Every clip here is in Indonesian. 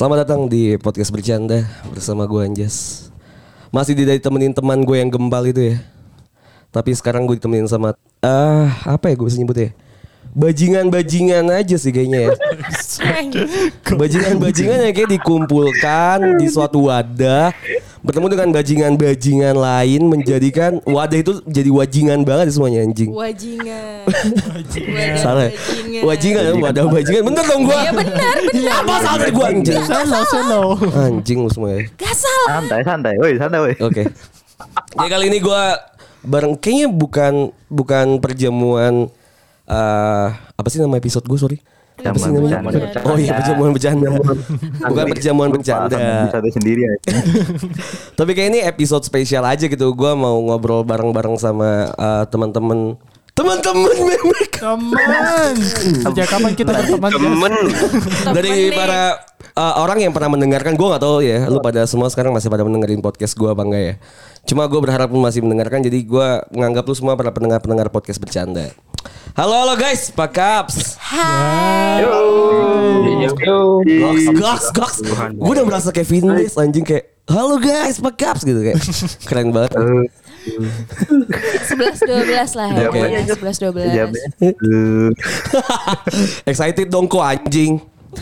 Selamat datang di podcast bercanda bersama gue Anjas. Masih tidak ditemenin teman gue yang gembal itu ya. Tapi sekarang gue ditemenin sama ah apa ya gue bisa nyebut ya? Bajingan-bajingan aja sih kayaknya ya. Bajingan-bajingan yang kayak dikumpulkan di suatu wadah bertemu dengan bajingan-bajingan lain menjadikan wadah itu jadi wajingan banget semuanya anjing. Wajingan. Salah. Wajingan. Wajingan, wadah bajingan. Bener dong gua. Iya benar, benar. Apa salah dari gua anjing? Selo, selo. Anjing lu semua ya. Gak salah. Santai, santai. Woi, santai, woi. Oke. Jadi kali ini gua bareng kayaknya bukan bukan perjamuan eh apa sih nama episode gue sorry apa sih namanya? Bercanda. Oh iya perjamuan bercanda Bukan perjamuan bercanda Bisa sendiri ya. Tapi kayak ini episode spesial aja gitu Gua mau ngobrol bareng-bareng sama eh, teman-teman Teman-teman memek Teman. Sejak kapan kita berteman? temen Dari nih. para eh, orang yang pernah mendengarkan Gue gak tahu ya Lu pada semua sekarang masih pada mendengarin podcast gue apa enggak ya Cuma gue berharap lu masih mendengarkan Jadi gue menganggap lu semua para pendengar-pendengar podcast bercanda Halo halo guys, Pak Kaps? Hai. Goks, goks, goks. Gue udah merasa kayak Vindes anjing kayak Halo guys, Pak Kaps? gitu kayak Keren banget. Sebelas dua belas lah ya. Sebelas dua belas. Excited dong kok anjing.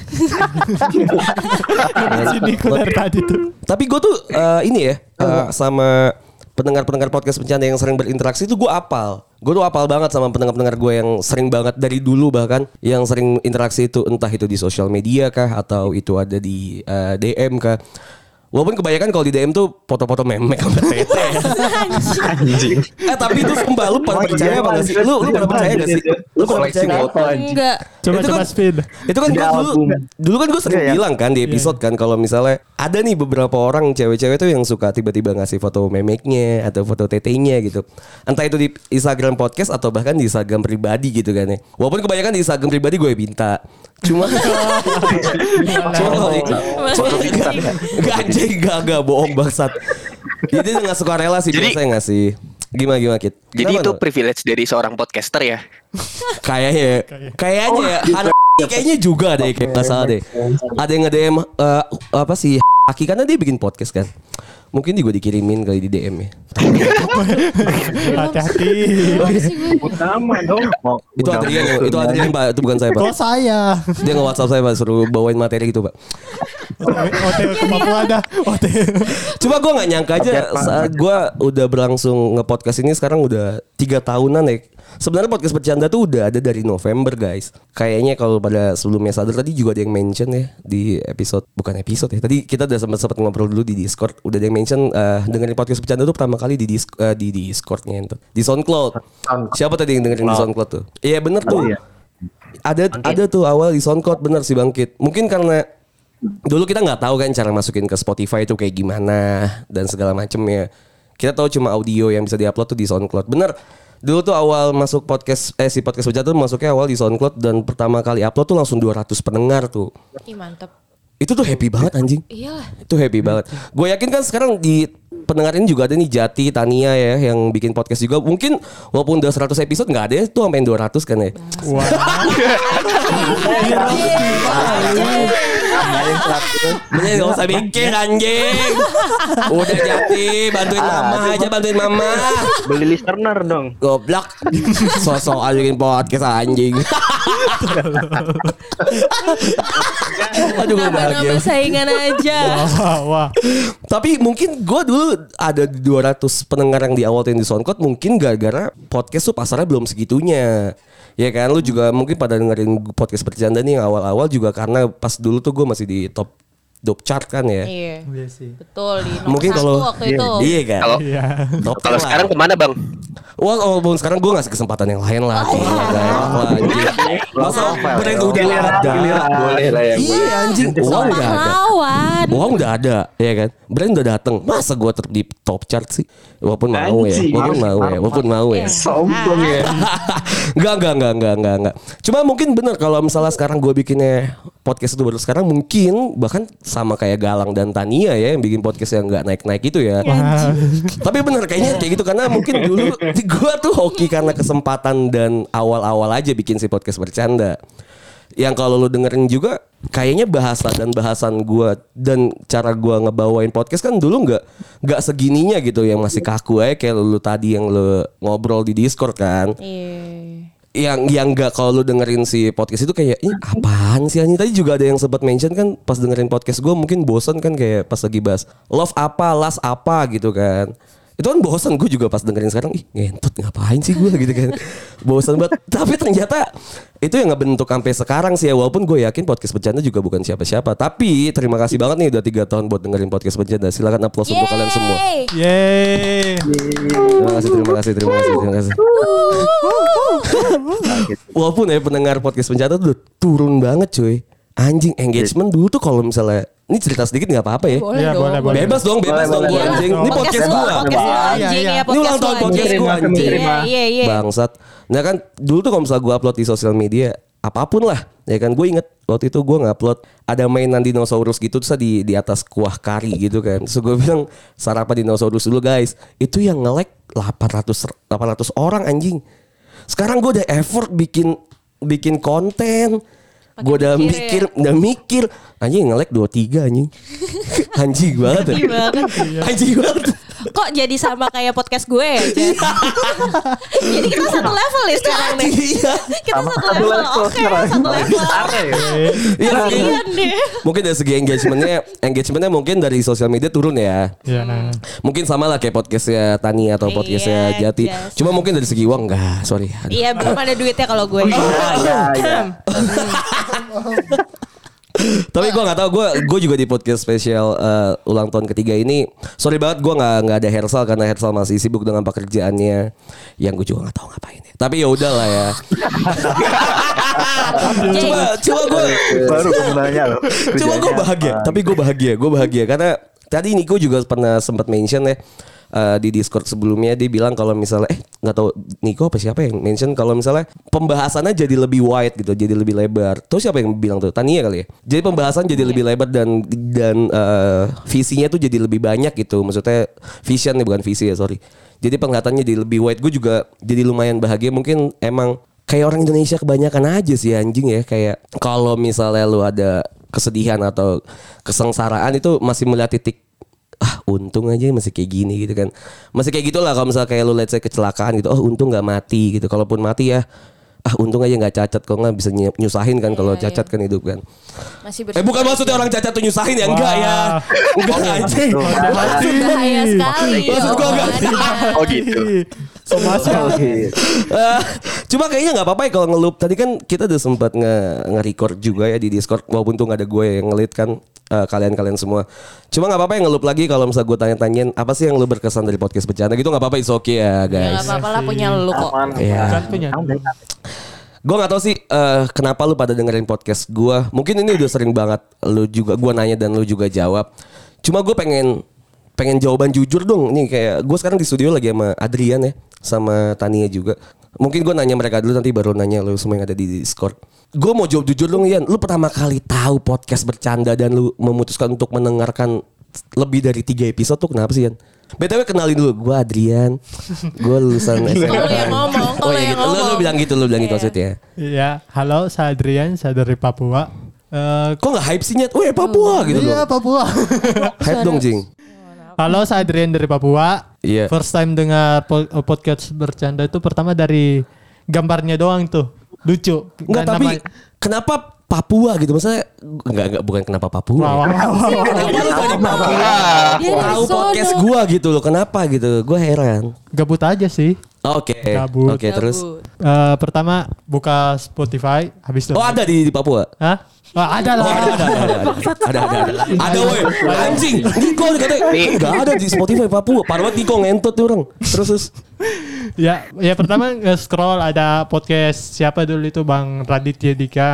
Sini keluar tadi tuh. Tapi gue tuh eh, ini ya eh, sama pendengar-pendengar podcast bercanda yang sering berinteraksi itu gue apal. Gue tuh apal banget sama pendengar-pendengar gue yang sering banget dari dulu bahkan yang sering interaksi itu entah itu di sosial media kah atau itu ada di eh, DM kah. Walaupun kebanyakan kalau di DM tuh foto-foto memek sama tete. anjing eh tapi itu sumpah lu pada percaya apa gak sih? Lu lu pada percaya gak sih? Lu pada percaya gak? Enggak. Coba Itu coba kan- spin. Itu kan gua dulu, dulu kan gue sering Iya, ya. bilang kan di episode kan kalau misalnya ada nih beberapa orang cewek-cewek tuh yang suka tiba-tiba ngasih foto memeknya atau foto tetenya gitu. Entah itu di Instagram podcast atau bahkan di Instagram pribadi gitu kan ya. Walaupun kebanyakan di Instagram pribadi gue minta. Cuma Cuma anjing enggak enggak bohong bangsat. Jadi dia nggak suka rela sih Jadi- biasanya ngasih. Gimana gimana Kit? jadi Kenapa, itu privilege dari seorang podcaster ya? Kayaknya Kayaknya. Ya. Anak Kayaknya juga deh Kayak nggak salah deh. Ada yang nge-DM eh, Apa sih Aki Karena dia bikin podcast kan Mungkin juga dikirimin kali di DM ya Hati-hati. Utama dong. Itu Adrian ya, Itu Adrian pak Itu bukan saya pak Kok saya? Dia nge-whatsapp saya pak Suruh bawain materi gitu pak Hotel ke Papua dah. Hotel. Cuma gue gak nyangka aja Saat gue udah berlangsung nge-podcast ini Sekarang udah tiga tahunan ya Sebenarnya podcast bercanda tuh udah ada dari November guys. Kayaknya kalau pada sebelumnya sadar Tadi juga ada yang mention ya Di episode Bukan episode ya. Tadi kita udah sempat sempat ngobrol dulu di Discord. Udah ada yang mention eh, Dengerin podcast bercanda tuh pertama kali di, dis eh, di Discordnya itu. Di Soundcloud. Siapa tadi yang dengerin di Soundcloud tuh? Iya bener tuh. Iya. ada ada tuh awal di SoundCloud bener sih bangkit. Mungkin karena dulu kita nggak tahu kan cara masukin ke Spotify itu kayak gimana dan segala macem ya. Kita tahu cuma audio yang bisa diupload tuh di SoundCloud. Bener. Dulu tuh awal masuk podcast eh si podcast Bejat tuh masuknya awal di SoundCloud dan pertama kali upload tuh langsung 200 pendengar tuh. Ih mantep. Itu tuh happy banget anjing. Iyalah. Itu happy banget. Gue yakin kan sekarang di pendengar ini juga ada nih Jati, Tania ya yang bikin podcast juga. Mungkin walaupun udah 100 episode nggak ada ya tuh sampai 200 kan ya. Wah. Bener gak usah mikir anjing. Udah Jati Bantuin mama aja Bantuin mama. Beli listener dong. Goblok. Sosok aja bikin podcast anjing. Aduh gue bahagia. Nama-nama saingan aja. Wah, wah. Tapi mungkin gue dulu ada 200 pendengar yang di awal yang di SoundCloud Mungkin gara-gara podcast tuh pasarnya belum segitunya Ya kan lu juga mungkin pada dengerin podcast bercanda nih yang awal-awal juga karena pas dulu tuh gue masih di top top chart kan ya. Iya. Iya sih. Betul di nomor Mungkin kalau waktu itu. Iya kan. kalau Iya. Kalau sekarang ke mana bang Wah, walaupun sekarang gue ngasih kesempatan yang lain lah. Gila, gak enak lah anjing. Masa brand udah ada. Boleh lah ya. Iya anjing, uang udah ada. Uang udah ada, ya kan? Brand udah dateng. Masa gue tetap di top chart sih? Walaupun mau ya, Anjing. walaupun mau ya, walaupun mau ya. Sombong ya. Enggak, enggak, enggak, enggak, enggak, enggak. Cuma mungkin bener kalau misalnya sekarang gue bikinnya podcast itu baru sekarang mungkin bahkan sama kayak Galang dan Tania ya yang bikin podcast yang enggak naik-naik itu ya. Wah. Tapi bener kayaknya kayak gitu karena mungkin dulu gue tuh hoki karena kesempatan dan awal-awal aja bikin si podcast bercanda. yang kalau lu dengerin juga kayaknya bahasa dan bahasan gua dan cara gua ngebawain podcast kan dulu nggak nggak segininya gitu yang masih kaku aja kayak lu tadi yang lu ngobrol di Discord kan Iya. Yang yang nggak kalau lu dengerin si podcast itu kayak ini apaan sih anjing? Tadi juga ada yang sempat mention kan pas dengerin podcast gue mungkin bosan kan kayak pas lagi bahas love apa last apa gitu kan itu kan bosan gue juga pas dengerin sekarang ih ngentot ngapain sih gue gitu kan. Bosan banget. Tapi ternyata itu yang ngebentuk sampai sekarang sih ya walaupun gue yakin podcast bercanda juga bukan siapa-siapa. Tapi terima kasih banget nih udah tiga tahun buat dengerin podcast bercanda. Silakan aplaus untuk kalian semua. Yeay. Terima kasih terima kasih terima kasih terima kasih. Walaupun ya pendengar podcast penjata tuh udah turun banget cuy. Anjing engagement dulu tuh kalau misalnya ini cerita sedikit nggak apa-apa ya. Boleh Iya, dong. boleh, boleh. Bebas dong, bebas Boleh, dong anjing. Ini podcast. Podcast lu Iya, anjing iya. ya Ini ulang tahun lu podcast Terima, anjing. Iya, iya, iya. Bangsat. Nah kan dulu tuh kalau misalnya gue upload di sosial media apa pun lah ya kan gue inget waktu itu gue ngupload ada mainan dinosaurus gitu terus di di atas kuah kari gitu kan terus gue bilang sarapan dinosaurus dulu guys itu yang nge-like 800 800 orang anjing sekarang gue udah effort bikin bikin konten gue udah mikir mikir udah mikir anjing nge-like 23 anjing anjing banget ya. Anjing banget. anjing banget Kok jadi sama kayak podcast gue ya? Jen? jadi kita satu level ya sekarang nih. iya Kita Sama satu level. level Oke, satu level. Ya. Iya, deh. mungkin dari segi engagementnya engagementnya mungkin dari sosial media turun ya Iya, nah. mungkin sama lah kayak podcastnya Tani atau podcastnya Iya, Jati cuma mungkin dari segi uang enggak sorry. Iya belum ada duitnya kalau gue. Iya, iya, iya. tapi gue nggak tahu gue gue juga di podcast spesial eh, ulang tahun ketiga ini sorry banget gue nggak nggak ada Hersal karena Hersal masih sibuk dengan pekerjaannya. Yang gue juga nggak tahu ngapain ya. Tapi ya udah lah ya coba coba gue Baru kamu nanya loh. Cuma gue bahagia, tapi gue bahagia, gue bahagia. Karena tadi Niko juga pernah sempat mention ya eh, di Discord sebelumnya dia bilang kalau misalnya eh nggak tahu Niko apa siapa yang mention kalau misalnya pembahasannya jadi lebih wide gitu, jadi lebih lebar. Terus siapa yang bilang tuh? Tania kali ya. Jadi pembahasan jadi lebih lebar dan dan eh, visinya tuh jadi lebih banyak gitu. Maksudnya vision nih bukan visi ya sorry. Jadi penglihatannya jadi lebih wide. Gue juga jadi lumayan bahagia. Mungkin emang kayak orang Indonesia kebanyakan aja sih anjing ya kayak kalau misalnya lu ada kesedihan atau kesengsaraan itu masih melihat titik ah untung aja masih kayak gini gitu kan. Masih kayak gitulah kalau misalnya kayak lu let's say kecelakaan gitu oh untung nggak mati gitu. Kalaupun mati ya ah untung aja nggak cacat. Kok nggak bisa ny- nyusahin kan kalau Iya, cacat kan hidup kan. Masih eh bukan maksudnya orang cacat tuh nyusahin ya? Enggak ya. Enggak anjing. Bahaya sekali. Maksud gua enggak. Oh gitu. Ah, Cuma kayaknya nggak apa-apa ya kalau ngelup. Tadi kan kita udah sempat nge nge-record juga ya di Discord walaupun tuh nggak ada gue yang ngelit kan eh, kalian-kalian semua. Cuma nggak apa-apa ya ngelup lagi kalau misalnya gue tanya-tanyain apa sih yang lu berkesan dari podcast bercanda gitu nggak apa-apa it's okay ya Ya guys. gak apa-apa lah punya lu kok. Iya. Kan punya. Gue nggak tahu sih eh, kenapa lu pada dengerin podcast gue. Mungkin ini udah sering banget lu juga gue nanya dan lu juga jawab. Cuma gue pengen pengen jawaban jujur dong. Nih kayak gue sekarang di studio lagi sama Adrian ya, sama Tania juga. Mungkin gue nanya mereka dulu nanti baru nanya lu semua yang ada di Discord. Gue mau jawab jujur dong Ian. Lu pertama kali tahu podcast bercanda dan lu memutuskan untuk mendengarkan lebih dari tiga episode tuh kenapa sih Ian? BTW kenalin dulu, gue Adrian, gue lulusan SMA. Kalau yang ngomong, Oh kalau iya yang gitu. Lu, lu ngomong. bilang gitu, lu bilang gitu Iya. maksudnya. Iya, halo saya Adrian, saya dari Papua. Eh, Kok nggak hype sih nyet? Weh Papua gitu iya loh. Papua. Hype dong Jing. Halo saya Adrian dari Papua. Iya. First time dengar po- podcast bercanda itu pertama dari gambarnya doang tuh. Lucu. Enggak tapi nama- kenapa Papua gitu? Maksudnya enggak enggak bukan kenapa Papua. Wah, wah, wah, wah, wah. Kenapa lu dari Papua? Tahu sono. podcast gua gitu loh. Kenapa gitu? Gua heran. Gabut aja sih. Oke. Gabut. Oke, terus. Eh, pertama buka Spotify, habis itu. Oh, ada di, di Papua. Hah? Oh, ada lah. Oh, ada, ada, ada, ada, ada, ada, ada, ada, woi, anjing, Niko katanya, nggak ada di Spotify Papua, banget Niko ngentot tuh orang, terus, terus, ya, ya pertama nge-scroll ada podcast siapa dulu itu Bang Raditya Dika.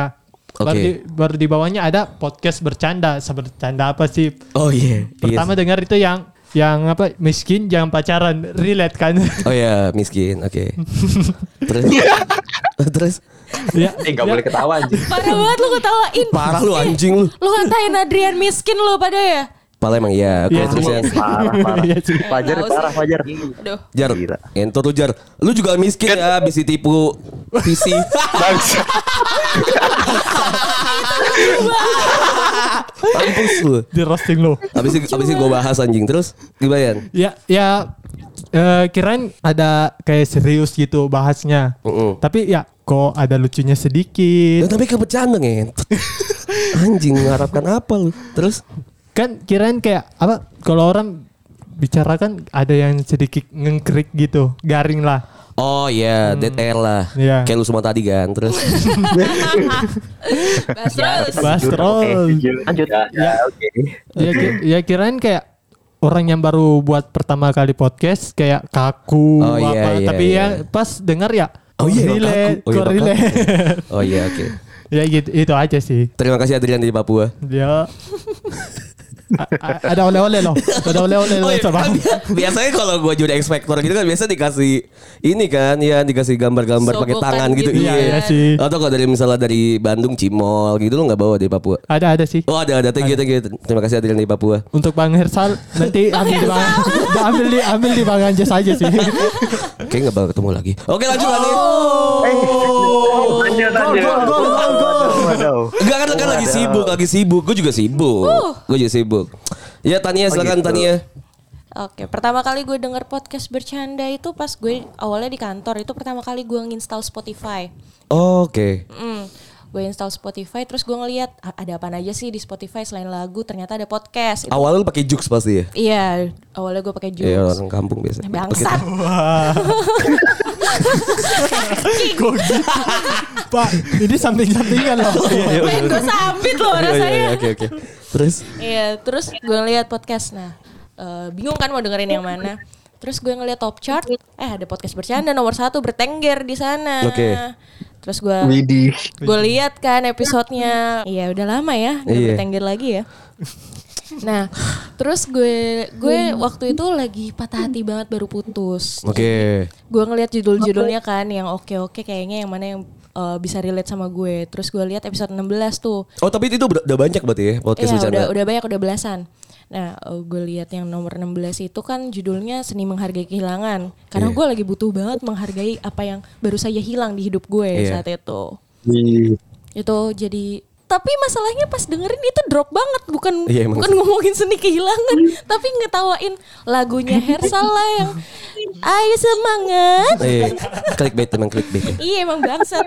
Baru, Oke. di, baru di bawahnya ada podcast bercanda. Bercanda apa sih? oh iya, Pertama iya. dengar itu yang yang apa miskin jangan pacaran relate kan oh iya, miskin, oke, terus, terus, ya, Eh ya, boleh ketawa anjing. Parah banget lu ketawain. parah lu anjing lu, Lu ngatain Adrian miskin lu pada ya? Pala emang iya, oke, Iya, terus ya, Parah, parah. Iya. Fajar, Tahu parah. Fajar. Aduh. Jar, entot tuh Jar. Lu juga miskin ya, bisa tipu PC. Bangsa. Mampus lu. Di roasting lo. Abis itu, abis itu gue bahas anjing terus gimana Yan? Ya, ya eh, kirain ada kayak serius gitu bahasnya. Mm-mm. Tapi ya kok ada lucunya Ya, sedikit. tapi kebecanda ngentot. Anjing mengharapkan apa lu? Terus Kan kirain kayak apa kalau orang bicara kan ada yang sedikit ngengkrik gitu, garing lah. Oh iya, dead air lah. Iya. Kayak lu semua tadi kan. Terus. Bahas Lanjut, terus. oke. Lanjut. Ya, oke. Ya, ki- ya kirain kayak orang yang baru buat pertama kali podcast kayak kaku Oh, iya, apa iya, tapi iya. ya pas dengar ya Oh iya, relate, kaku. Oh iya, relate. Oh iya oke. ya gitu itu aja sih. Terima kasih Adrian dari Papua. Dia A- a- ada oleh-oleh loh. Ada oleh-oleh loh Oh iya, sama. kan bi- biasanya kalau gue jadi ekspektor gitu kan biasa dikasih ini kan ya dikasih gambar-gambar pakai tangan gitu. gitu Iya, iya sih. Atau kalau dari misalnya dari Bandung Cimol gitu lu nggak bawa di Papua. Ada ada sih. Oh ada ada thank you thank you. Terima kasih Adrian dari Papua. Untuk Bang Hersal nanti ambil di Bang ambil di ambil di Bang Anjas aja sih. Kayaknya nggak bakal ketemu lagi. Oke lanjut lanjut. Lanjut, lanjut. Waduh. Enggak kan, kan lagi sibuk, lagi sibuk. Gue juga sibuk. Gue juga sibuk. Ya Tania silakan gitu. Tania. Oke, pertama kali gue denger podcast bercanda itu pas gue awalnya di kantor itu pertama kali gue nginstal Spotify. Oke. Mm, gue install Spotify terus gue ngeliat "Ah, ada apa aja sih di Spotify selain lagu ternyata ada podcast. Itu- Awalnya lu pakai Jux pasti ya? Iya, awalnya gue pakai Joox. Iya orang kampung biasa. Bangsat. Pak, ini samping-sampingan loh. Men gue sambit loh Iya, iya, rasanya. iya, Oke oke. Terus Iya, terus gue ngeliat podcast. Nah, eh, bingung kan mau dengerin yang mana. Terus gue ngeliat top chart, eh ada podcast bercanda nomor satu bertengger di sana. Oke. Terus gue gue lihat kan episodenya, iya udah lama ya, udah Iya. bertengger lagi ya. Nah, terus gue gue waktu itu lagi patah hati banget baru putus. Oke. Gue ngeliat judul-judulnya kan yang oke-oke kayaknya yang mana yang eh, bisa relate sama gue. Terus gue lihat episode 16 tuh. Oh tapi itu udah udah banyak berarti ya podcast Iya, bercanda. udah udah banyak udah belasan. Nah, eh, gue lihat yang nomor 16 itu kan judulnya Seni Menghargai Kehilangan. Karena Iya. gue lagi butuh banget menghargai apa yang baru saja hilang di hidup gue Iya. saat itu. Widih. Itu jadi tapi masalahnya pas dengerin itu drop banget bukan Iya, bukan ngomongin seni kehilangan tapi ngetawain lagunya Hersal lah yang ayo semangat Iya, clickbait emang clickbait. ya. iya emang bangsat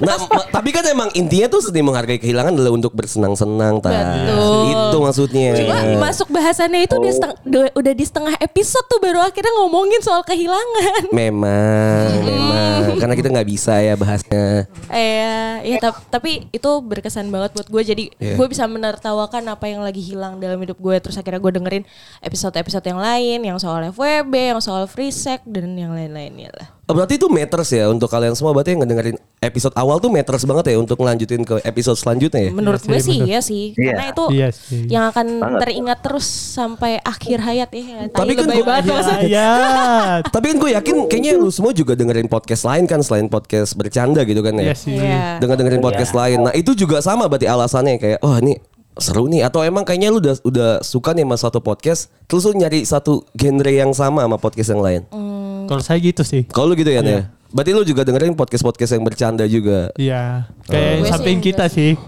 Nah, tapi kan emang intinya tuh seni menghargai kehilangan adalah untuk bersenang-senang, ta. Betul. Itu maksudnya. Cuma masuk bahasannya itu di seteng- de- udah di setengah episode tuh baru akhirnya ngomongin soal kehilangan. Memang, memang. Karena kita nggak bisa ya bahasnya. Eh, ya tap- tapi itu berkesan banget buat gue. Jadi Iya. gue bisa menertawakan apa yang lagi hilang dalam hidup gue. Terus akhirnya gue dengerin episode-episode yang lain, yang soal FWB, yang soal free sex dan yang lain-lainnya lah. Oh, Berarti itu matters ya untuk kalian semua berarti yang ngedengerin episode awal tuh matters banget ya untuk ngelanjutin ke episode selanjutnya ya. Menurut Iya gue sih, iya sih, Iya. karena itu Iya sih. yang akan Banget. teringat terus sampai akhir hayat ya. Tapi kan lebay gua- banget maksudnya. Iya. Tapi kan gue yakin kayaknya lu semua juga dengerin podcast lain kan selain podcast bercanda gitu kan ya. Sih. Dengan dengerin podcast lain. Nah, itu juga sama berarti alasannya kayak oh ini seru nih atau emang kayaknya lu udah udah suka nih sama satu podcast terus lu nyari satu genre yang sama sama podcast yang lain. Kalau saya gitu sih. Kalau lu gitu ya, ya. Berarti lu juga dengerin podcast-podcast yang bercanda juga, Iya. Kayak sih samping kita sih.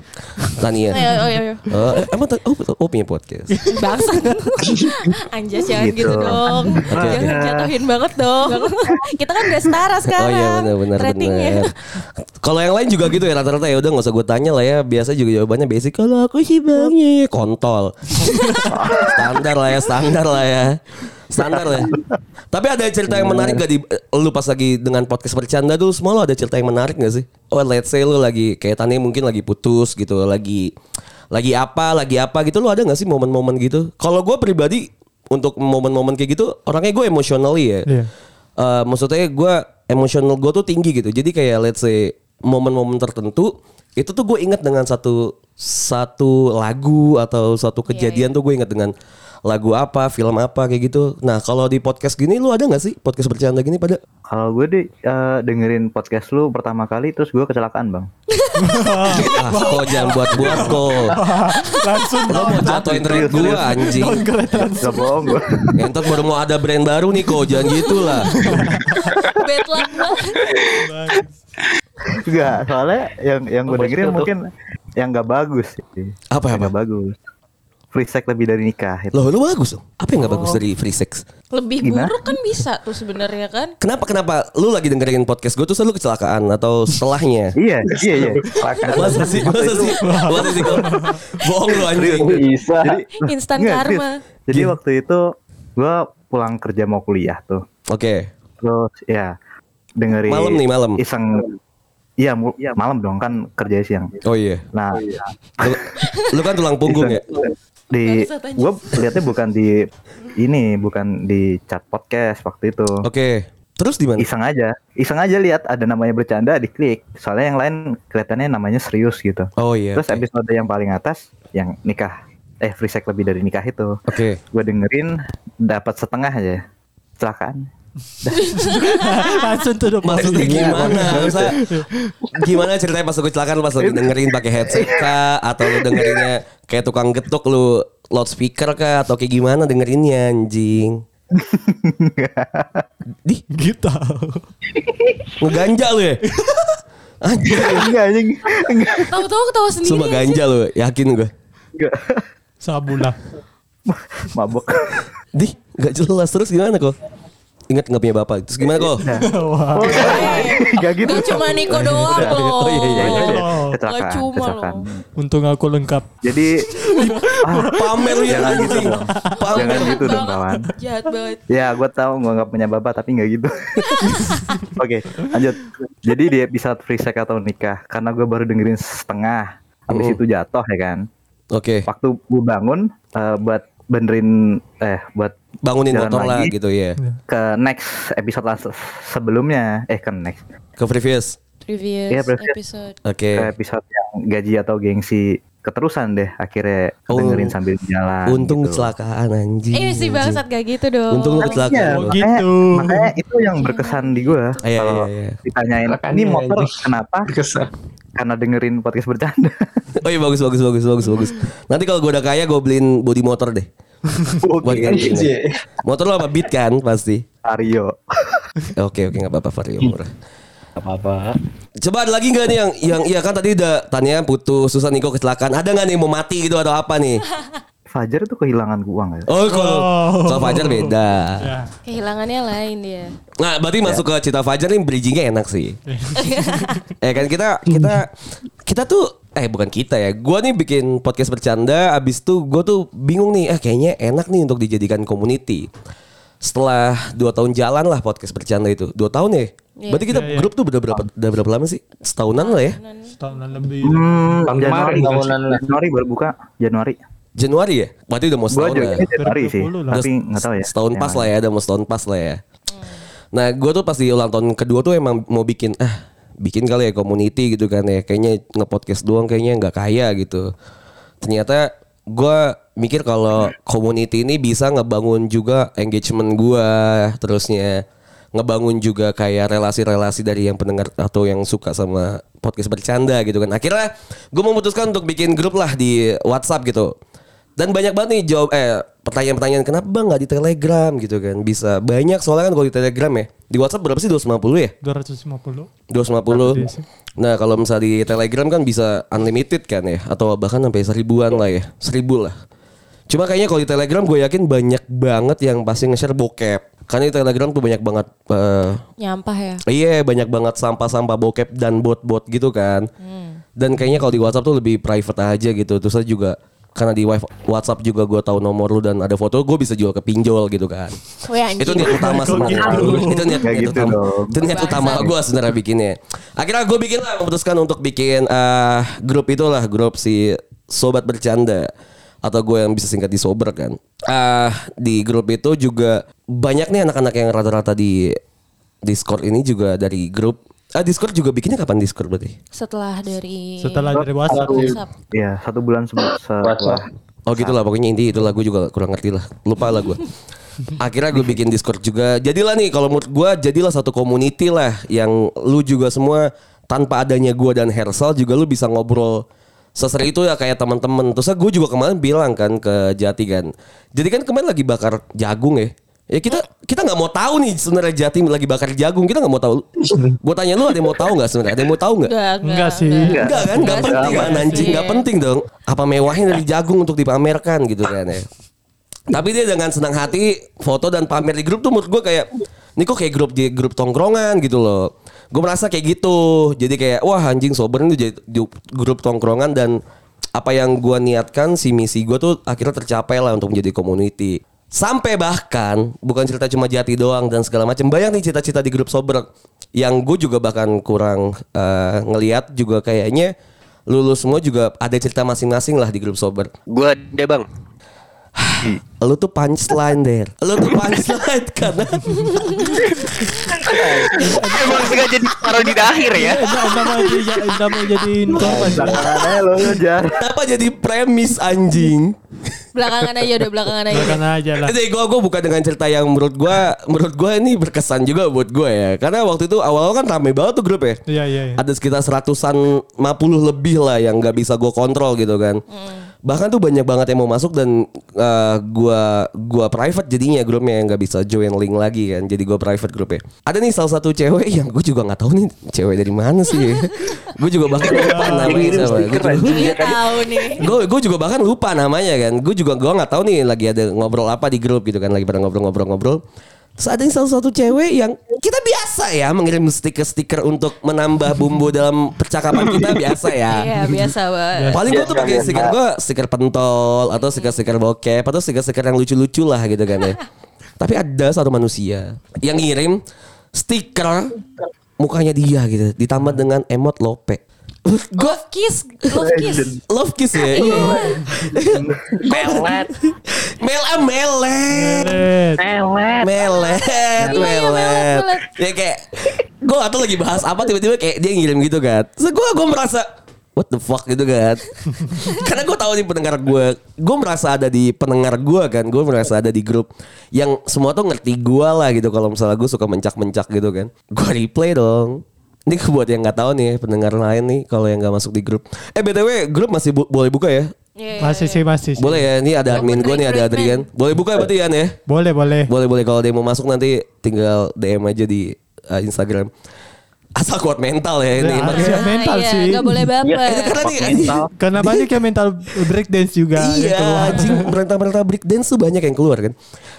Tania. Ayo, ayo, ayo. Oh, eh, emang ta- oh, oh punya podcast. Bangsat. Anjas jangan Gitu. gitu, dong. jangan jatuhin banget dong. Kita kan udah setara Oh sekarang. iya benar benar Ratingnya. benar. Kalau yang lain juga gitu ya rata-rata ya udah nggak usah gue tanya lah ya. Biasa juga jawabannya basic. Kalau aku sih bangnya kontol. standar lah ya, standar lah ya. Standar lah. Tapi ada cerita yang menarik gak di lu pas lagi dengan podcast bercanda tuh semua lu ada cerita yang menarik gak sih? Oh let's say lu lagi kayak Tani mungkin lagi putus gitu, lagi lagi apa, lagi apa gitu lu ada gak sih momen-momen gitu? Kalau gue pribadi untuk momen-momen kayak gitu orangnya gue emotionally ya. Iya. Eh, maksudnya gue emosional gue tuh tinggi gitu jadi kayak let's say momen-momen tertentu itu tuh gue inget dengan satu satu lagu atau satu kejadian tuh gue inget dengan lagu apa film apa kayak gitu nah kalau di podcast gini lu ada nggak sih podcast bercanda gini pada Kalau gue deh eh, dengerin podcast lu pertama kali terus gue kecelakaan bang. ah kok jangan buat buat kok Langsung lo mau jatuhin rate gue anjing Gak bohong gue. Entot baru mau ada brand baru nih kok jangan gitu lah Bad luck banget. Enggak, soalnya yang yang gue dengerin mungkin yang nggak bagus sih. Apa Yang apa? nggak bagus. Free sex lebih dari nikah itu. Loh, lu bagus dong. Apa yang nggak bagus dari free sex? Lebih Gimana? buruk kan bisa tuh sebenarnya kan. Kenapa kenapa lu lagi dengerin podcast gue tuh selalu kecelakaan atau setelahnya? Iya, iya, iya. Masa sih? Masa sih? Masa sih? Bohong lu anjing. Bisa. Jadi Instan karma. Jadi waktu itu gue pulang kerja mau kuliah tuh. Oke. Terus ya dengerin Malam nih, malam. Iseng Iya, mu- malam dong kan kerja siang. Oh iya. Nah, Lu, lu kan tulang punggung ya? Di gue lihatnya bukan di ini, bukan di chat podcast waktu itu. Oke. Terus di mana? Iseng aja, iseng aja lihat ada namanya bercanda diklik. Soalnya yang lain kelihatannya namanya serius gitu. Oh iya. Terus oke. episode yang paling atas yang nikah eh free sex lebih dari nikah itu. Oke. Gue dengerin dapat setengah aja. Kecelakaan. Langsung tuh dong. Maksudnya gimana? Maksudnya, gimana ceritanya pas lu kecelakaan lu pas lagi dengerin pakai headset kah atau lu dengerinnya kayak tukang getuk lu loudspeaker kah atau kayak gimana dengerinnya anjing? Di Gitu. ngeganja lu ya? Anjing. Enggak anjing. Tahu-tahu ketawa sendiri. Sumpah aja. ganja lu, yakin gue. Enggak. Sabulah. Mabok. Di, gak jelas terus gimana kok? Ingat nggak punya bapak? Terus gimana kok? Wah. Enggak gitu. Gak cuma Niko doang loh. Oh, iya, iya, iya. Oh. Gak cuma loh. Untung aku lengkap. Jadi ah, Pamer ya Jangan gitu dong. Pamer. Jangan gitu dong kawan. Jahat banget. Ya, gue tahu gue nggak punya bapak tapi nggak gitu. Oke, lanjut. Jadi di episode free sex atau nikah, karena gue baru dengerin setengah, habis Mm. itu jatuh ya kan. Oke, Waktu gue bangun eh, buat benerin eh buat bangunin Jalan motor lah lagi. gitu ya. ke next episode las- sebelumnya, eh ke next Ke previous. Previous Iya, previous. episode. Oke. ke episode yang gaji atau gengsi keterusan deh akhirnya Oh. dengerin sambil jalan. Untung gitu. kecelakaan anjing. Eh si bangsat gak gitu dong. Untung lu Iya, kecelakaan. Oh, lu. gitu. makanya, makanya itu yang berkesan di gue. Iya, Kalau iya, iya. ditanyain, ini motor anjing. kenapa? Kesan. Karena dengerin podcast bercanda. Oh iya bagus bagus bagus bagus bagus. Nanti kalau gue udah kaya gue beliin body motor deh. Buat gantiin. Iya. Motor lo apa beat kan pasti. Vario. Oke oke nggak apa-apa Vario murah. apa-apa. Coba ada lagi nggak nih yang yang iya kan tadi udah tanya putus susah Niko kecelakaan. Ada nggak nih mau mati gitu atau apa nih? Fajar itu kehilangan uang ya. Oh kalau Oh. kalau Fajar beda. Ya. Kehilangannya lain dia. Nah berarti masuk ke Cita Fajar nih bridgingnya enak sih. eh kan kita kita kita tuh eh bukan kita ya. Gua nih bikin podcast bercanda. Abis itu gue tuh bingung nih. Eh kayaknya enak nih untuk dijadikan community. Setelah dua tahun jalan lah podcast bercanda itu. Dua tahun ya. Iya. Berarti kita Iya, iya. grup tuh udah berapa udah berapa lama sih? Setahunan lah ya. Setahunan lebih. Hmm, Tahun Januari, tahunan lah. Januari baru buka Januari. Januari ya. Berarti udah mau setahun lah. juga Januari sih, 2020 lah. tapi nggak tahu ya. Setahun pas lah ya, udah mau setahun pas lah ya. Nah, gue tuh pas di ulang tahun kedua tuh emang mau bikin ah bikin kali ya community gitu kan ya. Kayaknya nge-podcast doang kayaknya nggak kaya gitu. Ternyata gue mikir kalau community ini bisa ngebangun juga engagement gue terusnya ngebangun juga kayak relasi-relasi dari yang pendengar atau yang suka sama podcast bercanda gitu kan. Akhirnya gue memutuskan untuk bikin grup lah di WhatsApp gitu. Dan banyak banget nih jawab eh pertanyaan-pertanyaan kenapa bang nggak di Telegram gitu kan? Bisa. Banyak soalnya kan kalau di Telegram ya. Di WhatsApp berapa sih? 250 ya? 250. 250 Iya sih. Nah kalau misalnya di Telegram kan bisa unlimited kan ya? Atau bahkan sampai seribuan lah ya. Seribu lah. Cuma kayaknya kalau di Telegram gue yakin banyak banget yang pasti nge-share bokep. Karena di Telegram tuh banyak banget eh, Nyampah ya. Iya banyak banget sampah-sampah bokep dan bot-bot gitu kan. Dan kayaknya kalau di WhatsApp tuh lebih private aja gitu. Terus saya juga karena di WhatsApp juga gue tahu nomor lu dan ada foto gue bisa jual ke pinjol gitu kan. Weh anjing. itu niat utama sebenarnya. itu niat, niat gitu utama. dong. itu niat utama gue sebenarnya bikinnya. Akhirnya gue bikin lah memutuskan untuk bikin eh, grup itulah grup si sobat bercanda. Atau gue yang bisa singkat di sober kan. Ah di grup itu juga banyak nih anak-anak yang rata-rata di Discord ini juga dari grup ah Discord juga bikinnya kapan Discord berarti Setelah dari Setelah dari WhatsApp. WhatsApp. Iya, satu bulan sebelum setelah Oh gitu lah pokoknya inti itu lah gue juga kurang ngerti lah lupa lah gue. Akhirnya gue bikin Discord juga. Jadilah nih kalau menurut gue jadilah satu community lah yang lu juga semua tanpa adanya gue dan Hersal juga lu bisa ngobrol seseri itu ya kayak teman-teman. Terus gue juga kemarin bilang kan ke Jati kan. Jadi kan kemarin lagi bakar jagung ya. Ya kita kita nggak mau tahu nih sebenarnya Jatim lagi bakar jagung. Kita nggak mau tahu. Gue tanya lu ada yang mau tahu nggak sebenarnya? Ada yang mau tahu nggak? Enggak, Enggak sih. enggak. Kan? Enggak penting kan anjing, enggak penting dong. Apa mewahnya dari jagung untuk dipamerkan gitu kan ya. Tapi dia dengan senang hati foto dan pamer di grup tuh menurut gue kayak ini kok kayak grup di grup tongkrongan gitu loh. Gue merasa kayak gitu. Jadi kayak wah anjing sober ini jadi di grup tongkrongan dan apa yang gue niatkan si misi gue tuh akhirnya tercapai lah untuk menjadi community. Sampai bahkan bukan cerita cuma jati doang dan segala macam. Banyak nih cita-cita di grup sober yang gue juga bahkan kurang eh, ngeliat juga kayaknya lulus semua juga ada cerita masing-masing lah di grup sober. Gua deh bang. Lu tuh punchline der. Lu tuh punchline karena Emang sengaja ditaruh di akhir ya. Enggak mau jadi enggak mau jadiin korban. Belakangannya lo ngejar. kenapa jadi premis anjing? Belakangan aja udah belakangan aja. Bukan aja lah. Jadi gue gue buka dengan cerita yang menurut gue menurut gue ini berkesan juga buat gue ya. Karena waktu itu awal-awal kan rame banget tuh grup ya. Iya iya iya. Ada sekitar seratusan 50 lebih lah yang nggak bisa gue kontrol gitu kan. Bahkan tuh banyak banget yang mau masuk dan eh, gua gua private jadinya grupnya yang nggak bisa join link lagi kan. Jadi gua private grupnya. Ada nih salah satu cewek yang gue juga nggak tahu nih cewek dari mana sih. gue juga bahkan lupa namanya siapa. Gua juga- Iya tahu nih. gue gue juga bahkan lupa namanya kan gue juga gue nggak tahu nih lagi ada ngobrol apa di grup gitu kan lagi pada ngobrol-ngobrol-ngobrol Terus ada yang salah satu cewek yang kita biasa ya mengirim stiker-stiker untuk menambah bumbu dalam percakapan kita biasa ya. Iya biasa banget. Paling gue tuh pakai stiker gue stiker pentol atau stiker-stiker bokep atau stiker-stiker yang lucu-lucu lah gitu kan ya. Tapi ada satu manusia yang ngirim stiker mukanya dia gitu ditambah dengan emot lope. Gue Love kiss, love kiss. love kiss ya. Iya. Melet. Mel melet. Eh, Melet. Melet, Iya, iya, melet, melet. melet. Ya kayak gue atau lagi bahas apa tiba-tiba kayak dia ngirim gitu kan. Terus gue gue merasa what the fuck gitu kan. Karena gue tahu nih pendengar gue, gue merasa ada di pendengar gue kan, gue merasa ada di grup yang semua tuh ngerti gue lah gitu. Kalau misalnya gue suka mencak-mencak gitu kan, gue replay dong. Ini buat yang nggak tahu nih pendengar lain nih kalau yang nggak masuk di grup. Eh btw grup masih bu- boleh buka ya? Iya, iya, masih iya. sih masih sih. Boleh ya, ini ada admin gue nih ada Adrian. Boleh buka berarti Yan ya? Boleh boleh. Boleh boleh kalau dia mau masuk nanti tinggal DM aja di uh, Instagram. Asal kuat mental ya ini. Ya, Makanya- mental iya, sih. Gak boleh baper. karena nih Mental. Karena banyak yang mental breakdance juga yang Iya keluar. anjing Merentah-merentah breakdance tuh banyak yang keluar kan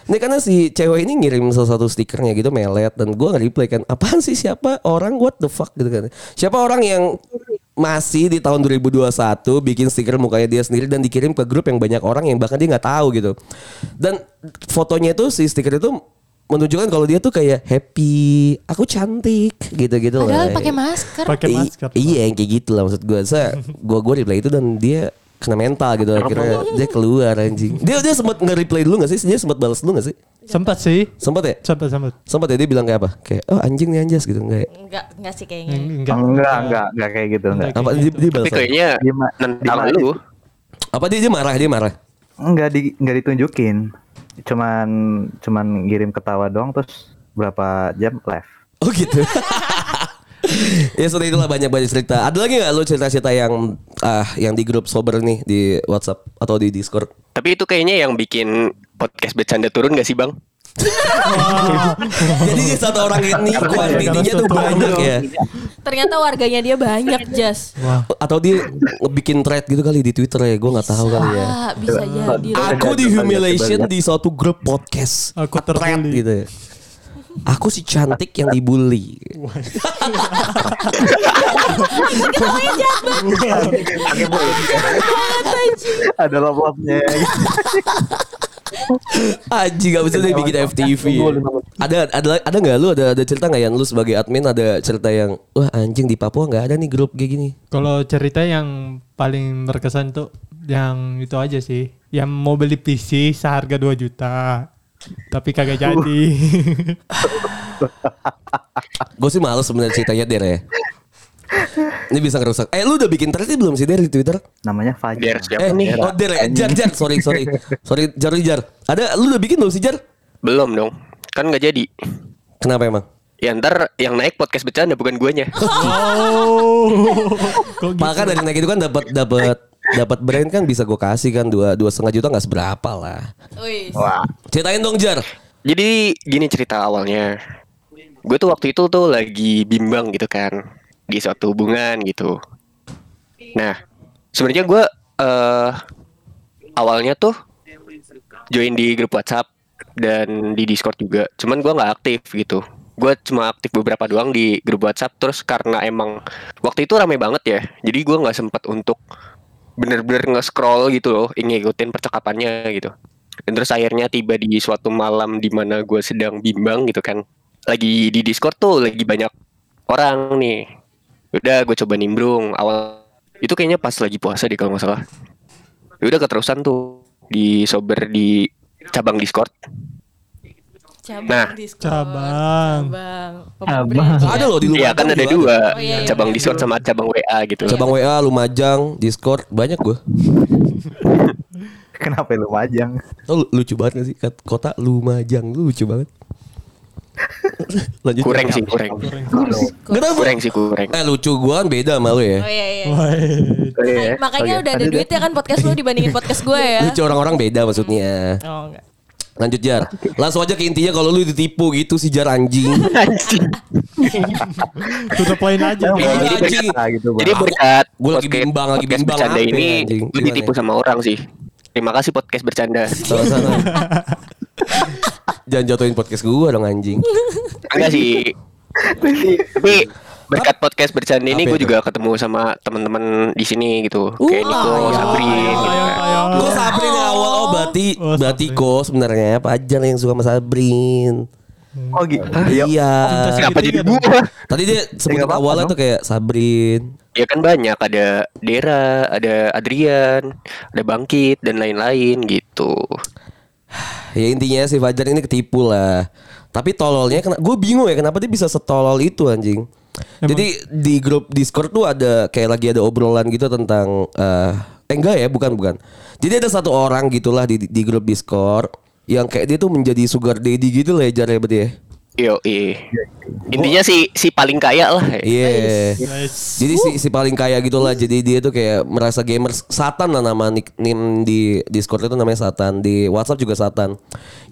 Ini karena si cewek ini ngirim salah satu stikernya gitu melet Dan gue nge-reply kan Apaan sih siapa orang what the fuck gitu kan Siapa orang yang masih di tahun 2021 bikin stiker mukanya dia sendiri dan dikirim ke grup yang banyak orang yang bahkan dia nggak tahu gitu dan fotonya itu si stiker itu menunjukkan kalau dia tuh kayak happy aku cantik gitu-gitu Padahal lah. pakai masker. Pakai I- masker. Iya yang kayak gitu lah maksud gue. Saya gue gue reply itu dan dia kena mental gitu akhirnya dia keluar anjing. Dia dia sempat nge-reply dulu gak sih? Dia sempat balas dulu gak sih? Sempat sih. Sempat ya? Sempat sempat. Sempat ya dia bilang kayak apa? Kayak oh anjing nih anjas gitu enggak ya? Enggak, enggak sih kayaknya. Enggak. Enggak, enggak, enggak kayak gitu enggak. Apa dia, dia balas Tapi kayaknya lu. Apa dia, dia marah dia marah? Enggak di enggak ditunjukin. Cuman cuman ngirim ketawa doang terus berapa jam live. Oh gitu. ya sudah itulah banyak banyak cerita. Ada lagi nggak lo cerita-cerita yang ah yang di grup sober nih di WhatsApp atau di Discord? Tapi itu kayaknya yang bikin podcast bercanda turun gak sih bang? Jadi dia satu orang ini kuantitinya tuh banyak ya. Ternyata warganya dia banyak, Jas. Atau dia bikin thread gitu kali di Twitter ya, gue nggak tahu kali ya. Ah, bisa jadi. Aku di humiliation di suatu grup podcast. Aku Thread terbully. gitu ya. Aku si cantik yang dibully. Ada love-love-nya. Aji gak bisa deh bikin FTV. Ada ada ada nggak lu ada ada cerita nggak yang lu sebagai admin ada cerita yang wah anjing di Papua nggak ada nih grup kayak gini. Kalau cerita yang paling berkesan tuh yang itu aja sih. Yang mau beli PC seharga 2 juta. Tapi kagak jadi. Gue sih males sebenarnya ceritanya Der ya. Ini bisa ngerusak. Eh lu udah bikin thread sih belum sih Der di Twitter? Namanya Fajar. Siapa Eh nih? oh Der ya. Jar Jar sorry sorry sorry Jar Jar. Ada lu udah bikin belum sih Jar? Belum dong. Kan gak jadi. Kenapa emang? Ya ntar yang naik podcast bercanda bukan guanya. oh. Kok gitu? Maka dari naik itu kan dapat dapat dapat brand kan bisa gue kasih kan dua dua setengah juta nggak seberapa lah. Wih. Wah, Ceritain dong Jar. Jadi gini cerita awalnya. Gue tuh waktu itu tuh lagi bimbang gitu kan di suatu hubungan gitu. Nah, sebenarnya gue eh awalnya tuh join di grup WhatsApp dan di Discord juga. Cuman gue nggak aktif gitu. Gue cuma aktif beberapa doang di grup WhatsApp. Terus karena emang waktu itu rame banget ya. Jadi gue nggak sempat untuk bener-bener nge-scroll gitu loh, ngikutin percakapannya gitu. Dan terus akhirnya tiba di suatu malam di mana gue sedang bimbang gitu kan. Lagi di Discord tuh lagi banyak orang nih. Udah gue coba nimbrung awal itu kayaknya pas lagi puasa deh kalau nggak salah. Ya Udah keterusan tuh di sober di cabang Discord. Cabang Nah. Discord. Cabang. Cabang. Cabang. Ada loh di Iya Lumajang kan ada dua, Oh, iya, iya, cabang iya. Discord sama cabang WA gitu. Cabang WA, Lumajang, Discord, banyak gue. Kenapa lu majang? Oh, lu- lucu banget gak sih? Kota Lumajang, lu lucu banget. Lanjut. Kurang sih, kurang. Kenapa? Kurang sih, kurang. Eh lucu gua kan beda sama lu ya. Oh iya iya. Oh, iya, Makanya- Makanya oke. udah ada ya. duitnya kan podcast lu dibandingin podcast gue ya. Lucu orang-orang beda maksudnya. Oh enggak. Lanjut Jar. Langsung aja ke intinya kalau lu ditipu gitu si Jar anjing. the point aja. Iya, mau anjing. cerita gitu. Jadi berkat Gua lagi podcast- bimbang, lagi podcast bimbang bercanda apa ini anjing? lu ditipu ya? sama orang sih. Terima kasih podcast bercanda. Sama-sama. Jangan jatuhin podcast gua dong anjing. Enggak sih. Tapi berkat podcast bercanda ini gue juga ketemu sama teman-teman di sini gitu. Kayak Niko, iya. Sabrin gitu berarti Oh, berarti Sabrin. kok sebenarnya Pajar yang suka sama Sabrin. Oh gitu. Iya. Iya. Kenapa jadi Segitiga dong. gua? Tadi dia sebut apa-apa awalnya dong. tuh kayak Sabrin. Ya kan banyak ada Dera, ada Adrian, ada Bangkit dan lain-lain gitu. Ya intinya si Fajar ini ketipu lah. Tapi tololnya kena gue bingung ya kenapa dia bisa setolol itu anjing. Jadi di grup Discord tuh ada kayak lagi ada obrolan gitu tentang eh eh enggak ya, bukan bukan. Jadi ada satu orang gitulah di di grup Discord yang kayak dia tuh menjadi sugar daddy gitu lah ya ya berarti ya. Yo, iya. Intinya si si paling kaya lah. Iya. Nice. Jadi si, si paling kaya gitu lah. Jadi dia tuh kayak merasa gamer Satan lah nama nickname di Discord itu namanya Satan. Di WhatsApp juga Satan.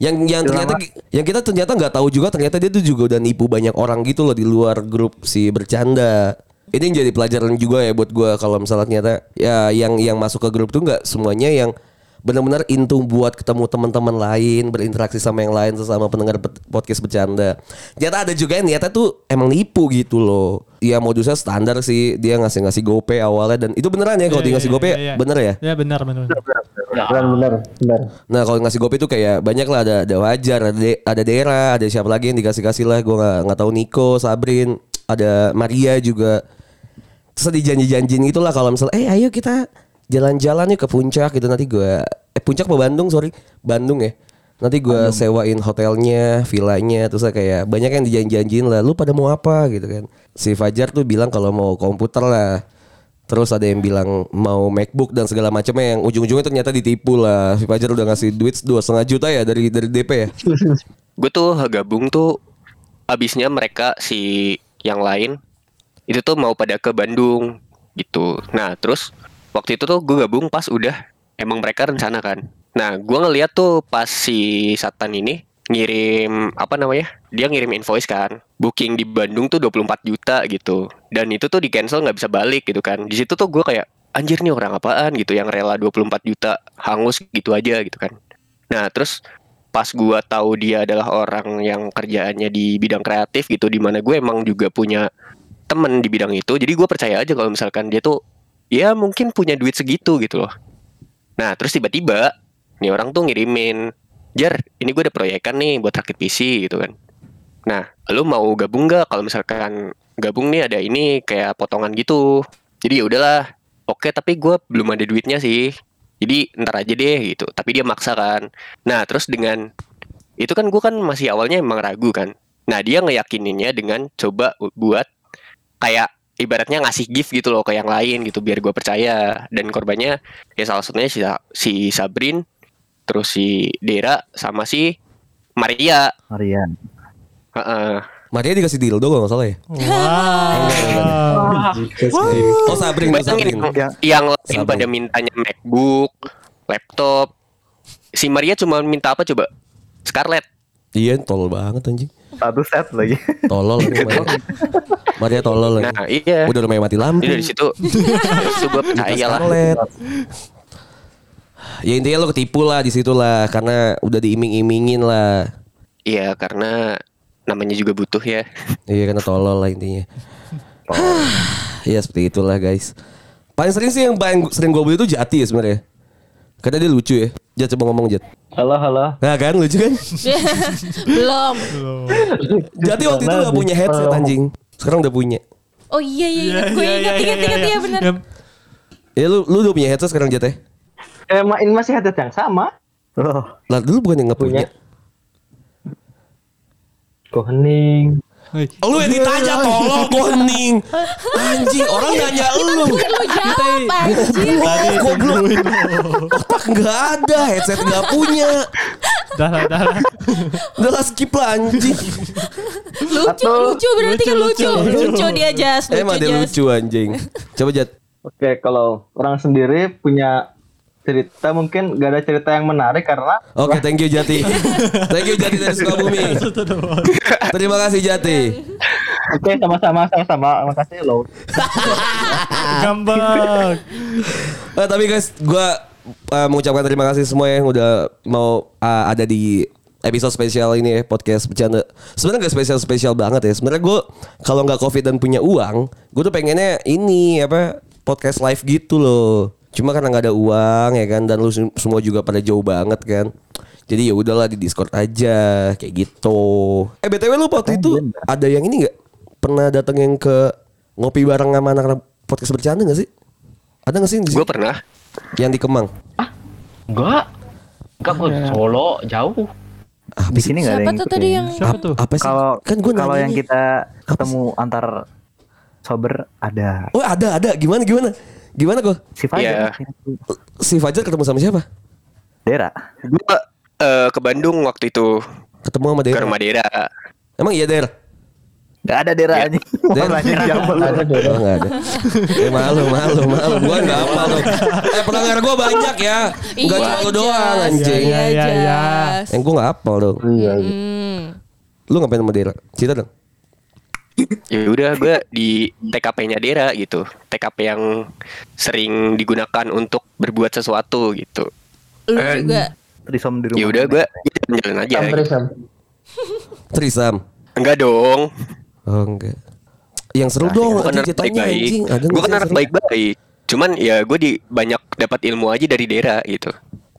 Yang yang ternyata yang kita ternyata nggak tahu juga ternyata dia tuh juga udah nipu banyak orang gitu loh di luar grup si bercanda. Ini yang jadi pelajaran juga ya buat gua kalau misalnya ternyata ya yang yang masuk ke grup tuh nggak semuanya yang benar-benar intu buat ketemu teman-teman lain, berinteraksi sama yang lain sesama pendengar podcast bercanda. Ternyata ada juga yang niatnya tuh emang nipu gitu loh. Ya modusnya standar sih, dia ngasih-ngasih gope awalnya dan itu beneran ya kalau dia ngasih gope bener ya? Ya benar benar. Benar benar benar. Nah kalau ngasih gope tuh kayak banyak lah ada ada wajar, ada De- ada Dera, ada siapa lagi yang dikasih kasih lah, gue nggak nggak tahu Nico, Sabrin, ada Maria juga. Terus ada janji-janjiin gitu lah kalau misalnya, eh ayo kita jalan-jalan yuk ke puncak gitu nanti gue, eh puncak apa Bandung sorry, Bandung ya. Nanti gue sewain hotelnya, villanya, terus kayak banyak yang dijanji-janjiin lah, lu pada mau apa gitu kan. Si Fajar tuh bilang kalau mau komputer lah. Terus ada yang bilang mau MacBook dan segala macamnya yang ujung-ujungnya ternyata ditipu lah. Si Fajar udah ngasih duit dua setengah juta ya dari dari DP ya. Gue tuh gabung tuh abisnya mereka si yang lain itu tuh mau pada ke Bandung gitu. Nah terus waktu itu tuh gue gabung pas udah emang mereka rencana kan. Nah gue ngeliat tuh pas si Satan ini ngirim apa namanya dia ngirim invoice kan. Booking di Bandung tuh 24 juta gitu. Dan itu tuh di cancel nggak bisa balik gitu kan. Di situ tuh gue kayak anjir nih orang apaan? gitu yang rela 24 juta hangus gitu aja gitu kan. Nah terus pas gua tahu dia adalah orang yang kerjaannya di bidang kreatif gitu di mana gue emang juga punya temen di bidang itu jadi gue percaya aja kalau misalkan dia tuh ya mungkin punya duit segitu gitu loh. Nah terus tiba-tiba nih orang tuh ngirimin jar ini gue ada proyekan nih buat rakit PC gitu kan. Nah lu mau gabung nggak? Kalau misalkan gabung nih ada ini kayak potongan gitu. Jadi ya udahlah. Oke tapi gue belum ada duitnya sih. Jadi ntar aja deh gitu. Tapi dia maksa kan. Nah terus dengan itu kan gue kan masih awalnya emang ragu kan. Nah dia ngeyakininnya dengan coba buat kayak ibaratnya ngasih gift gitu loh ke yang lain gitu biar gue percaya dan korbannya ya salah satunya si, si Sabrin terus si Dera sama si Maria Marian. Heeh. Maria dikasih dildo kalau nggak salah ya. Wah. Oh Sabrin, oh, Bayangin Sabrin. yang, yang lain Sabrin. pada mintanya MacBook, laptop. Si Maria cuma minta apa coba? Scarlett. Iya tolol banget anjing. Satu set lagi. Tolol Maria. Maria tolol lagi. Nah iya. Udah lumayan mati lampu. Jadi dari situ, dari situ gue percaya lah. Ya intinya lo ketipu lah di situ lah karena udah diiming-imingin lah. Iya karena namanya juga butuh ya. Iya karena tolol lah intinya. Iya seperti itulah guys. Paling sering sih yang paling sering gue beli itu Jati ya sebenarnya. Karena dia lucu ya. Jat coba ngomong Jat. Halo, halo. Nah kan lucu kan? Belum. Jati waktu itu gak punya headset anjing. Sekarang udah punya. Oh iya iya, iya. gue ingat ingat ingat iya benar. Yang Ya lu lu udah punya headset sekarang Jat ya? Eh, ma- ini masih headset yang sama. Loh, Lah dulu bukan yang gak punya. Punya. Kok hening? Hei, Oh, lu yang ditanya tolong kok hening. Anjing, orang nanya lu. Lu jawab. Tadi tungguin lo. Otak nggak ada, headset nggak punya. Dah lah, dah lah. Udah lah skip lah anjing. Lucu lucu berarti kan Lucu, lucu. lucu. Lucu dia jas, lucu Emang dia lucu anjing. Coba Jat. Oke, kalau orang sendiri punya cerita mungkin gak ada cerita yang menarik karena Oke, thank you Jati. thank you Jati dari Sukabumi. Terima kasih Jati. Oke, sama-sama, sama-sama. Makasih loh. Gambang. Eh, tapi guys, gua eh, mengucapkan terima kasih semua yang udah mau eh, ada di episode spesial ini ya podcast bercanda. Sebenarnya gak spesial spesial banget ya. Sebenarnya gue kalau nggak covid dan punya uang, gue tuh pengennya ini apa podcast live gitu loh. Cuma karena nggak ada uang ya kan dan lu sem- semua juga pada jauh banget kan. Jadi ya udahlah di Discord aja kayak gitu. Eh btw lu waktu itu ada yang ini nggak pernah datang yang ke ngopi bareng sama anak-anak podcast bercanda gak sih? Ada gak sih Gue pernah. yang di Kemang? Enggak. Enggak, gue Solo, jauh. Ah, di sini nggak ada Siapa yang tuh tadi ya. yang Siapa tuh? apa sih? Kalau kan gue kalau yang kita ketemu antar sober ada Oh ada ada gimana gimana gimana kok? si Fajar, Iya. Si Fajar ketemu sama siapa? Dera. Gue eh, ke Bandung waktu itu Ketemu sama ke Dera. rumah Dera. Emang iya Der? Gak ada Dera Iya. anjing. Dera. Orang lain jambel. Ada. Oh enggak ada. Eh malu malu malu gua enggak apa loh. Eh pendengar gua banyak ya. Enggak Iya, cuma lu Jas. doang anjing. Iya, Iya, iya, iya. Jas. Eh gua enggak apal dong. Iya, Hmm. Lu ngapain sama Dera? Cerita dong. Ya udah gue di TKP-nya Dera gitu. TKP yang sering digunakan untuk berbuat sesuatu gitu. Lu juga. Trisom di rumah. Ya udah gue jalan-jalan aja. Sampai sam. Trisam. Enggak dong. Oh enggak. Yang seru Nah, dong gue kan anjing. Ada Gue kan anak baik-baik. Cuman ya gue di banyak dapat ilmu aja dari Dera gitu.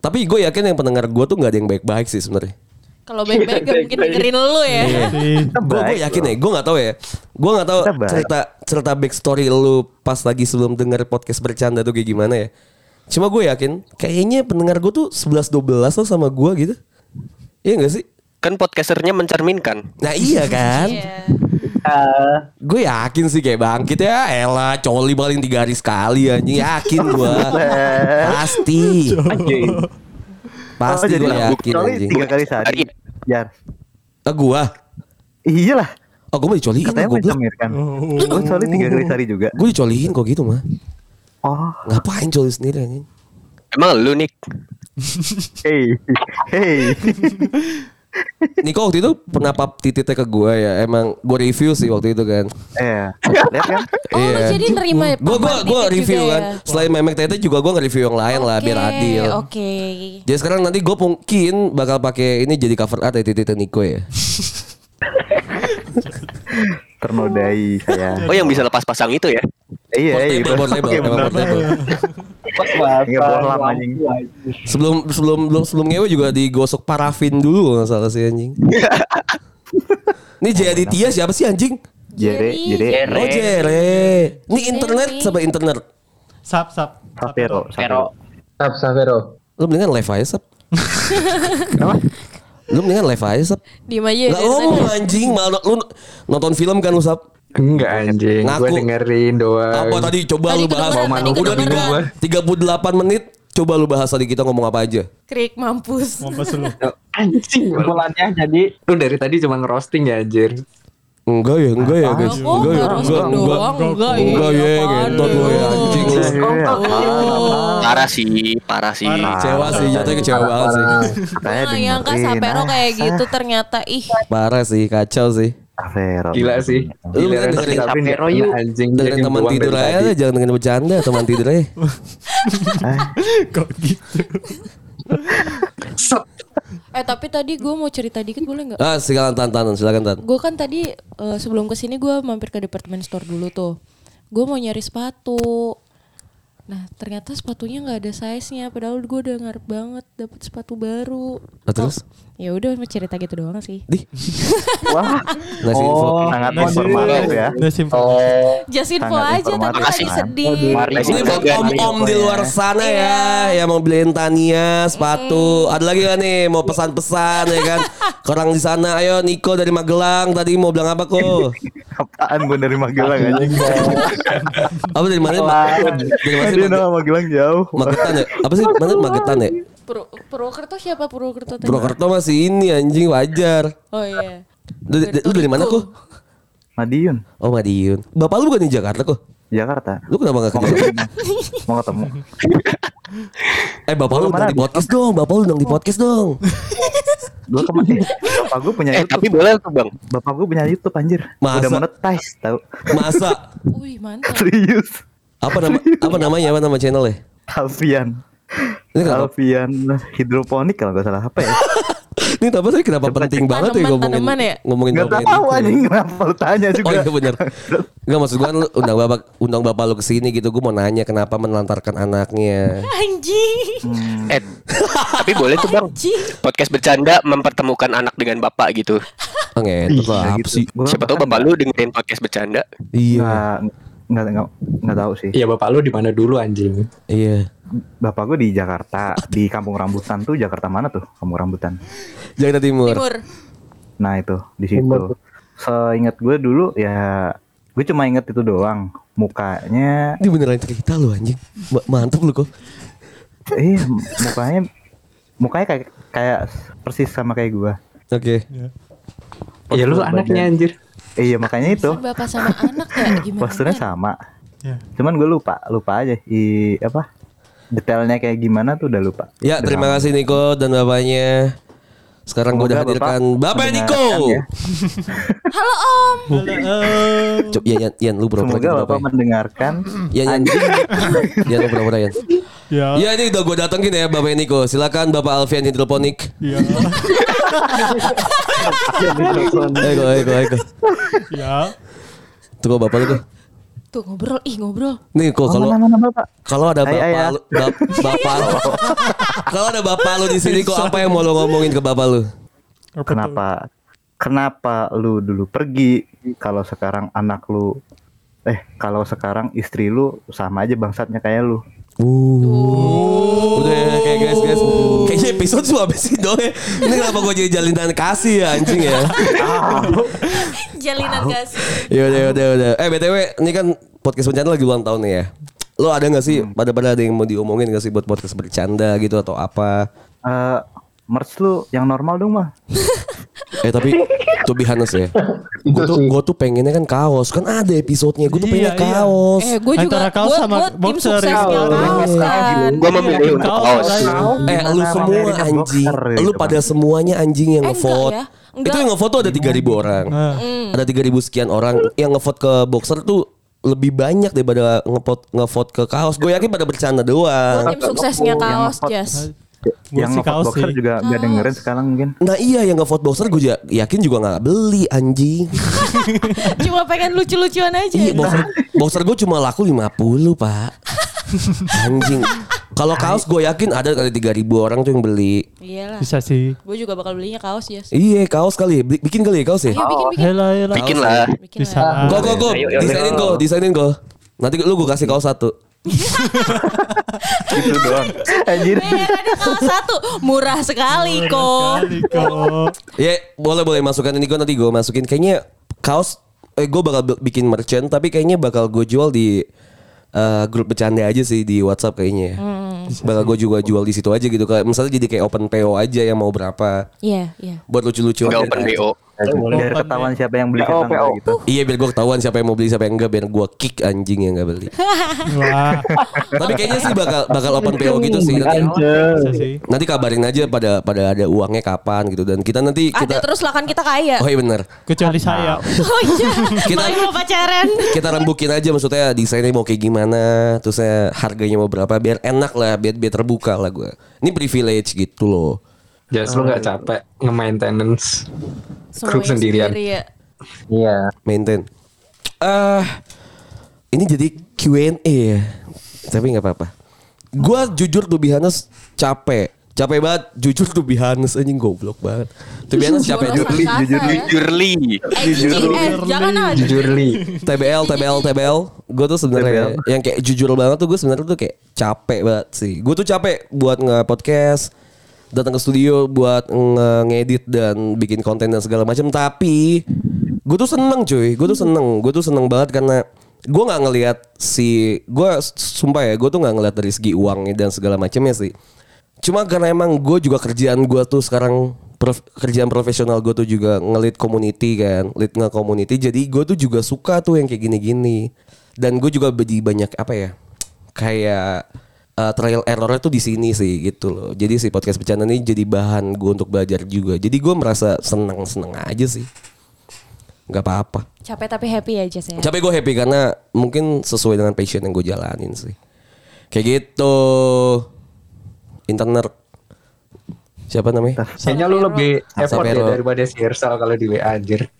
Tapi gue yakin yang pendengar gue tuh nggak ada yang baik-baik sih sebenarnya. Kalau baik-baik gak mungkin dengerin lu ya. Gue gue Baik, yakin ya gue nggak tahu ya. Gue nggak tahu cerita cerita backstory lu pas lagi sebelum denger podcast bercanda tuh kayak gimana ya. Cuma gue yakin kayaknya pendengar gue tuh 11 12 tuh sama gue gitu. Iya gak sih? Kan podcasternya mencerminkan. nah iya kan? Iya. gue yakin sih kayak bangkit ya. Ella coli paling tiga hari sekali anjing. Yakin gue pasti pasti Oh, jadi gue yakin anjing tiga kali sehari. Hari. Jar. ah gue Iyalah. oh gue mau dicoliin Katanya gue mencemirkan. Oh, soalnya tiga kali sehari juga. gue dicoliin kok gitu mah Oh, ngapain coli sendiri anjing Emang lu Nick? hey, hey. Niko waktu itu pernah pap titiknya ke gue ya Emang gue review sih waktu itu kan Eh, lihat kan? Oh lu jadi nerima Gue gue titik review juga kan ya? Selain memek tete juga gue nge-review yang lain lah biar adil Oke. Jadi sekarang nanti gue mungkin bakal pakai ini jadi cover art ya titik Niko ya Ternodai saya. Oh yang bisa lepas pasang itu ya? Iya, iya. Portable, portable, portable. Nggak bohlam anjing. Sebelum sebelum belum sebelum ngewe juga digosok parafin dulu kalau nggak salah sih anjing Ini Jaya Aditya siapa sih anjing? Jere, Jere. Oh Jere Ini internet sama internet Sap, sap. Sapero, Sapero. Sap, Savero. Lu mendingan live aja Sap Lu mendingan live aja Sap Diem aja. Gak dari ngomong anjing malu lu nonton film kan lu Sap? Enggak anjing, Ngaku. gue dengerin doang. Apa tadi coba Tadi lu bahas kedengeran, tadi Udah tiga, 38 menit Coba lu bahas tadi kita ngomong apa aja Krik mampus. Mampus lu. Anjing, Kesimpulannya jadi lu dari tadi cuma ngerosting ya anjir. Enggak ya, enggak ya guys. Oh, Enggak ya, enggak, enggak. enggak ya. Enggak ya, apaan gentot gue ya, lu? anjing lu. Apaan, Parah sih, parah sih. Kecewa sih, jatuhnya kecewa banget sih. Katanya yang dengerin, Sapero kayak gitu ternyata ih Parah sih, kacau sih. Sapero. Gila sih. Lu Gila kan dengerin Sapero yuk. Anjing Dengerin teman tidur aja tadi. lah, jangan dengerin bercanda teman tidur aja. Kok gitu? Eh tapi tadi gue mau cerita dikit boleh nggak? Ah, silakan Tan, Tan, silakan Tan. Gue kan tadi eh, sebelum ke sini gue mampir ke department store dulu tuh. Gue mau nyari sepatu. Nah ternyata sepatunya nggak ada size-nya. Padahal gue udah ngarep banget dapet sepatu baru. Ah, terus? Ya udah mau cerita gitu doang sih. Di, Wah, nasi oh, sangat informatif ya. Nasi info. Just info Sangat aja tapi informatif. lagi sedih. Mari Ini buat om-om di luar sana ya Yang mau beliin Tania sepatu. Ada lagi gak nih? Mau pesan-pesan ya kan? Orang di sana. Ayo Niko dari Magelang. Tadi mau bilang apa kok Apaan gue dari Magelang aja. Apa dari mana? Dari mana Magelang jauh. Magetan ya? Apa sih? Mana Magetan ya Pur Purwokerto siapa Purwokerto tadi? Purwokerto masih ini anjing wajar Oh iya. Lu, lu dari mana kok Madiun, Oh Madiun Bapak lu bukan di Jakarta kok Jakarta. Lu kenapa gak ketemu. Mau ketemu. Eh bapak lu undang mana di podcast dong Bapak lu undang di podcast dong Gue kemarin. Bapak gue punya Eh YouTube. tapi boleh tuh bang. Bapak gue punya YouTube anjir. Masa? Udah monetize tahu. Masa Wih mantap. Serius. Apa nama apa namanya apa nama channelnya Alfian. Ini Alfian hidroponik kalau nggak salah apa ya? Ini apa sih kenapa penting banget ya ngomongin ya? ngomongin Nggak bapak tahu ini? anjing kenapa lu tanya juga. Oh iya bener Enggak maksud gue kan undang bapak undang bapak lu ke sini gitu gue mau nanya kenapa menelantarkan anaknya. Anjing. Eh tapi boleh tuh bang. Anjing. Podcast bercanda mempertemukan anak dengan bapak gitu. Oh lah apa sih? Gua Siapa tahu bapak lu dengerin podcast bercanda. Iya. nggak nggak nggak nggak tahu sih. Iya bapak lu di mana dulu anjing? Iya. Bapak gue di Jakarta, di Kampung Rambutan tuh Jakarta mana tuh? Kampung Rambutan. Jakarta Timur. Timur. Nah itu di situ. Seingat gue dulu ya, gue cuma inget itu doang. Mukanya, Ini beneran cerita lu anjing. Ma- Mantep lu kok. eh mukanya, mukanya kayak kayak persis sama kayak gue. Oke. Iya lu Postur anaknya anjir. Eh, iya makanya itu. Bapak sama anak ya gimana? Posturnya sama. Ya. Cuman gue lupa, lupa aja. I apa? Detailnya kayak gimana tuh udah lupa. Ya terima kasih Niko dan bapaknya. Sekarang gue udah hadirkan Bapak Bapak Niko. ya. Halo Om. Coba ya Yan, Yan lu pura-pura Semoga Bapak bapak. ya. mendengarkan. Yan, Yan. Yan lu pura-pura Yan. Ya. Ya ini udah gue datengin ya Bapak Niko. Silakan Bapak Alfian Hidroponik. Ya. Eko, eko, eko. Ya. Tuh kok bapak lu tuh. Tuh ngobrol, ih ngobrol. Nih kok kalau mana mana Bapak? kalau ada bapak lu, bap- bapak lu. kalau ada bapak lu di sini kok apa yang mau lu ngomongin ke bapak lu? Kenapa? Kenapa lu dulu pergi kalau sekarang anak lu eh kalau sekarang istri lu sama aja bangsatnya kayak lu. Udah episode habis itu doang ya. Ini kenapa gue jadi jalinan kasih ya anjing ya? Jalinan kasih. Ya udah udah udah. Eh btw ini kan podcast bercanda lagi ulang tahun nih ya. Lo ada gak sih pada pada ada yang mau diomongin gak sih buat podcast bercanda gitu atau apa? Eh merch lu yang normal dong mah. Eh tapi to be honest ya. Gue tuh, gua tuh pengennya kan kaos. Kan ada episodenya. Gue tuh Iya, pengen iya. kaos. Eh gue juga Antara kaos gua, sama gua boxer ya. kaos kan. Gua memilih untuk kaos. Eh lu semua anjing Lu gitu pada semuanya anjing yang Eh, ngevote enggak ya. Itu yang ngevote tuh ada 3000 orang Nah. Ada 3000 sekian orang Yang ngevote ke boxer tuh lebih banyak daripada ngevote ngevote ke kaos. Gue yakin pada bercanda doang. tim suksesnya kaos. Jas. Gua yang kaos boxer sih. juga nggak dengerin sekarang mungkin. Nah iya yang ngevote boxer gue yakin juga nggak beli anjing. Cuma pengen lucu-lucuan aja. Iya boxer, boxer gue cuma laku 50 pak. Anjing. Kalau kaos gue yakin ada kali 3000 orang tuh yang beli. Iyalah. Bisa sih. Gue juga bakal belinya kaos Jas. Iya kaos kali, Bi- bikin kali ya kaos ya. Ayo bikin bikin. Hela hela. Bikin lah. Bikin Bisa. lah. Go go go, desainin go, desainin go. Nanti lu gue kasih kaos satu. Gitu doang. Anjir. Eh, ada kaos satu. Murah sekali kok. Ya boleh boleh masukkan ini gue nanti gue masukin. Kayaknya kaos, eh gue bakal bi- bikin merchant tapi kayaknya bakal gue jual di eh, grup bercanda aja sih di WhatsApp kayaknya. ya. Bakal gue juga jual di situ aja gitu. Kayak misalnya jadi kayak open PO aja yang mau berapa. Iya, iya. Buat lucu-lucu Enggak aja. open BO. biar ketahuan siapa yang beli PO, siapa enggak PO. gitu. Iya biar gue ketahuan siapa yang mau beli siapa yang enggak biar gue kick anjing yang enggak beli. Wah, Tapi kayaknya sih bakal bakal open PO gitu sih. Nanti, nanti kabarin aja pada pada ada uangnya kapan gitu dan kita nanti Ada kita terus lah kan kita kaya. Oh iya benar. Kecuali saya. Oh iya. Kita- mau pacaran. Kita rembukin aja maksudnya desainnya mau kayak gimana, terusnya harganya mau berapa biar enak lah, biar biar terbuka lah gue. Ini privilege gitu loh. Jas lu gak capek nge-maintenance grup sendirian. sendiri ya. Iya. maintain. Ah, ini jadi Q&A ya. Tapi nggak apa-apa. Gua jujur tuh Bihanes capek. Capek banget jujur tuh Bihanes anjing goblok banget. Tuh Bihanes capek Jujur jujur. lah, jujur kata ya. Jujurly. Eh, jujur. Eh, jangan ah. Jujur li. TBL, TBL, TBL. Gue tuh sebenarnya yang kayak jujur banget tuh gue sebenarnya tuh kayak capek banget sih. Gue tuh capek buat nge-podcast, datang ke studio buat nge- ngedit dan bikin konten dan segala macam. Tapi gue tuh seneng cuy, gue tuh seneng, gue tuh seneng banget karena gue nggak ngelihat si gue sumpah ya gue tuh nggak ngelihat dari segi uangnya dan segala macamnya sih. Cuma karena emang gue juga kerjaan gue tuh sekarang prof- kerjaan profesional gue tuh juga ngelit community kan, lead nge community. Jadi gue tuh juga suka tuh yang kayak gini-gini. Dan gue juga jadi banyak apa ya, kayak uh, trial errornya tuh di sini sih gitu loh. Jadi si podcast bercanda ini jadi bahan gue untuk belajar juga. Jadi gue merasa seneng seneng aja sih. Gak apa-apa. Capek tapi happy aja saya. Capek gue happy karena mungkin sesuai dengan passion yang gue jalanin sih. Kayak gitu. Internet. Siapa namanya? Kayaknya lu lebih effort ya daripada si Hersal kalau di WA anjir.